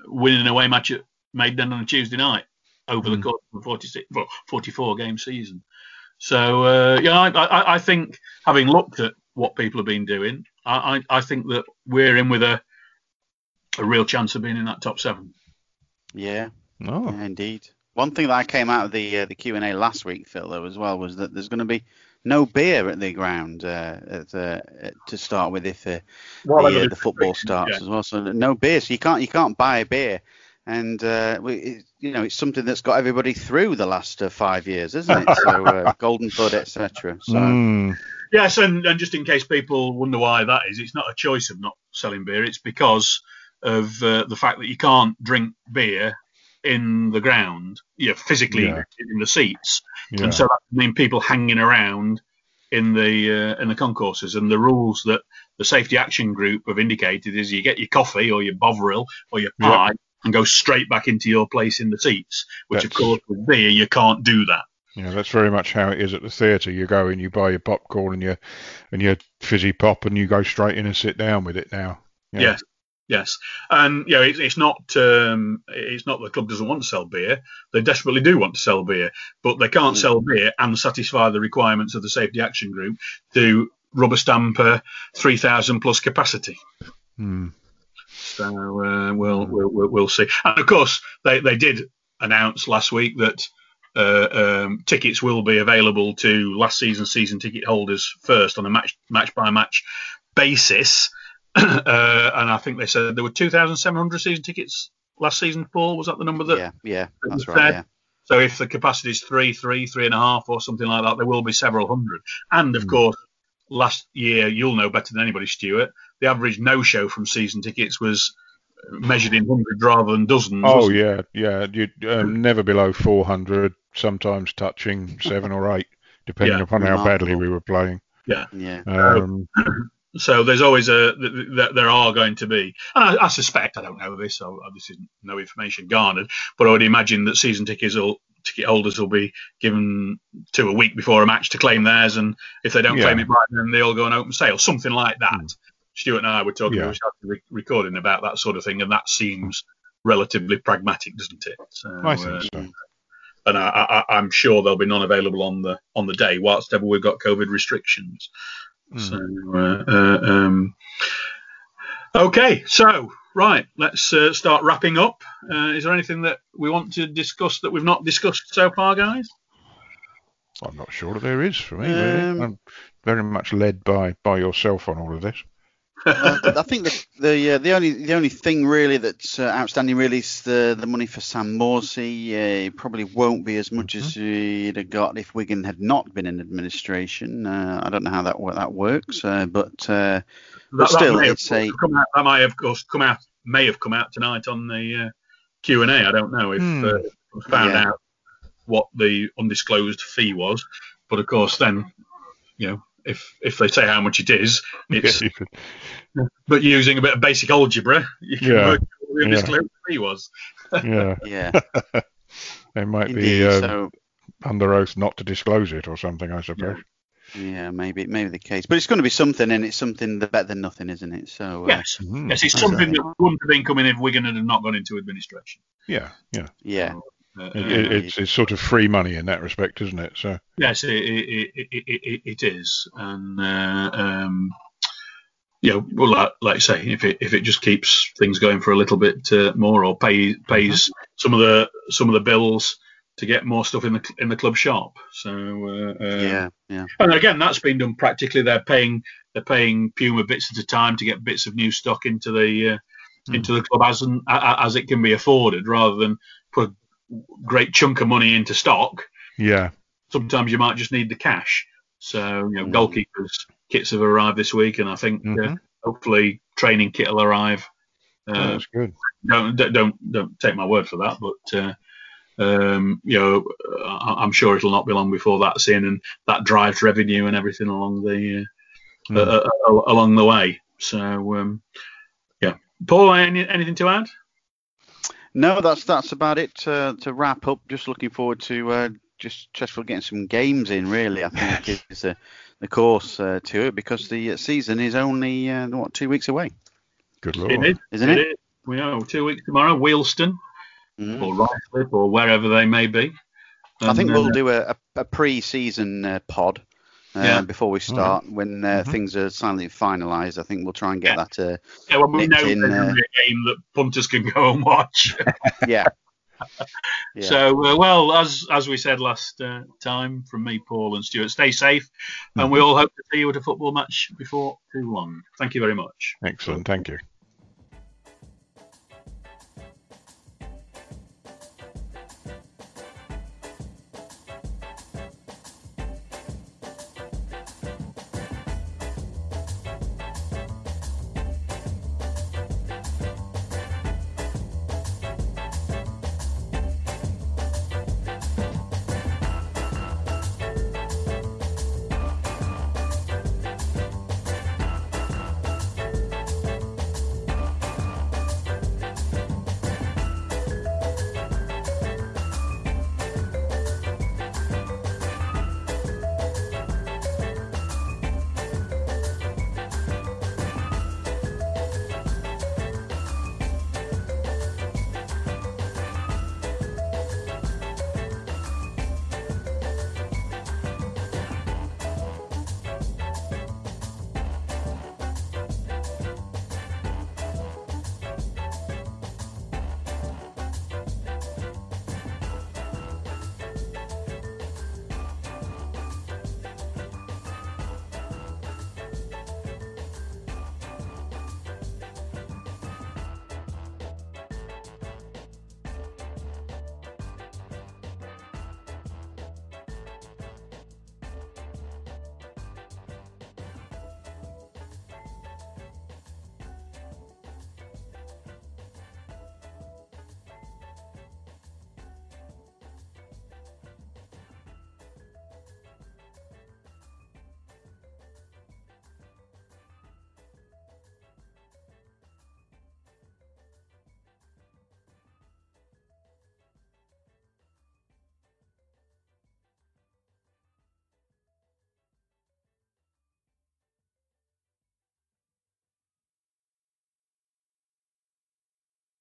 winning an away match at Maiden on a Tuesday night over the Mm. course of a 46, well, 44 game season. So, uh, yeah, I, I, I think having looked at what people have been doing, I, I, I think that we're in with a, a real chance of being in that top seven. Yeah, Oh, yeah, indeed. One thing that I came out of the uh, the Q and A last week, Phil, though, as well, was that there's going to be no beer at the ground uh, at, uh, to start with if uh, Well, the, uh, the football starts yeah. as well. So no beer, so you can't you can't buy a beer, and uh, we, it, you know it's something that's got everybody through the last uh, five years, isn't it? So uh, Golden Bud, etc. So Mm, Yes, and, and just in case people wonder why that is, it's not a choice of not selling beer. It's because of uh, the fact that you can't drink beer in the ground, you know, physically Yeah. in the seats, yeah. and so that would mean people hanging around in the uh, in the concourses. And the rules that the Safety Action Group have indicated is you get your coffee or your bovril or your Yeah. pie and go straight back into your place in the seats. Which of course with beer you can't do that. Yeah, that's very much how it is at the theatre. You go in, you buy your popcorn and your and your fizzy pop, and you go straight in and sit down with it now. Yeah. Yes, yes, and you know it's, it's not um, it's not the club doesn't want to sell beer. They desperately do want to sell beer, but they can't Mm. sell beer and satisfy the requirements of the Safety Action Group to rubber stamp a three thousand plus capacity. Hmm. So uh, we'll, we'll we'll we'll see. And of course, they they did announce last week that. Uh, um, tickets will be available to last season season ticket holders first on a match match by match basis, uh, and I think they said there were 2,700 season tickets last season. Paul, was that the number that? yeah, yeah, that's right. Yeah. So if the capacity is three, three, three and a half, or something like that, there will be several hundred. And of Hmm. course, last year you'll know better than anybody, Stuart. The average no-show from season tickets was measured in hundreds rather than dozens. Oh wasn't it? yeah, yeah. You um, never below 400. Sometimes touching seven or eight, depending Yeah. upon how badly we were playing. Yeah. Um, So there's always a th- th- there are going to be, and I, I suspect I don't know this, so this is no information garnered, but I would imagine that season tickets will ticket holders will be given to a week before a match to claim theirs, and if they don't Yeah. claim it by then, they all go on open sale, something like that. Mm. Stuart and I were talking, Yeah. we recording about that sort of thing, and that seems relatively pragmatic, doesn't it? So, I think uh, so. and I, I, I'm sure there'll be none available on the on the day, whilst ever we've got COVID restrictions. Hmm. So, uh, uh, um, okay, so right, let's uh, start wrapping up. Uh, is there anything that we want to discuss that we've not discussed so far, guys? I'm not sure that there is for me. really. Um, I'm very much led by by yourself on all of this. Uh, I think the the, uh, the only the only thing really that's uh, outstanding really is the the money for Sam Morsy. Uh, it probably won't be as much as he'd have got if Wigan had not been in administration. Uh, I don't know how that wo- that works, uh, but uh, But still, may have it's a- come out, that might of course come out may have come out tonight on the uh, Q and A. I don't know if uh, found Yeah. out what the undisclosed fee was, but of course then you know if if they say how much it is, it's Yeah, could- but using a bit of basic algebra, you can Yeah. work out what the Yeah. undisclosed fee was. yeah, yeah, they might indeed. be um, so under oath not to disclose it or something, I suppose. yeah, maybe maybe the case, but it's going to be something, and it's something better than nothing, isn't it? So uh, Yes, Mhm. yes, it's something that wouldn't have been coming if Wigan had not gone into administration. Yeah, yeah. yeah, It, uh, it, it's it's sort of free money in that respect, isn't it? So Yes, it, it, it, it, it, it is, and uh, um, you know, well, like, like I say, if it if it just keeps things going for a little bit uh, more, or pay, pays some of the some of the bills to get more stuff in the in the club shop. So uh, uh, yeah, yeah, and again, that's been done practically. They're paying they're paying Puma bits at a time to get bits of new stock into the uh, Hmm. into the club as and, a- a- as it can be afforded, rather than put a great chunk of money into stock yeah, sometimes you might just need the cash. So, you know, Mm. goalkeepers kits have arrived this week, and I think uh, Mhm. hopefully training kit will arrive. Oh, Uh, that's good. don't, don't don't don't take my word for that, but uh, um, you know, I'm sure it'll not be long before that's in, and that drives revenue and everything along the uh, Mm. uh, uh, along the way. So, um, yeah, Paul, any, anything to add? No, that's that's about it uh, to wrap up. Just looking forward to uh, just just getting some games in. Really, I think is uh, the course uh, to it because the uh, season is only uh, what two weeks away, Good lord. is, isn't it? is. We are two weeks tomorrow, Wealdstone Mm. or Ruislip or wherever they may be. I think And, we'll uh, do a, a, a pre-season uh, pod uh, Yeah. before we start when uh, Mhm. things are silently finalised. I think we'll try and get Yeah. that. Uh, Yeah, well, we know in, there's uh, a game that punters can go and watch. yeah, yeah. So, uh, well, as as we said last uh, time, from me, Paul and Stuart, stay safe, and we all hope to see you at a football match before too long. Thank you very much. Excellent. Thank you.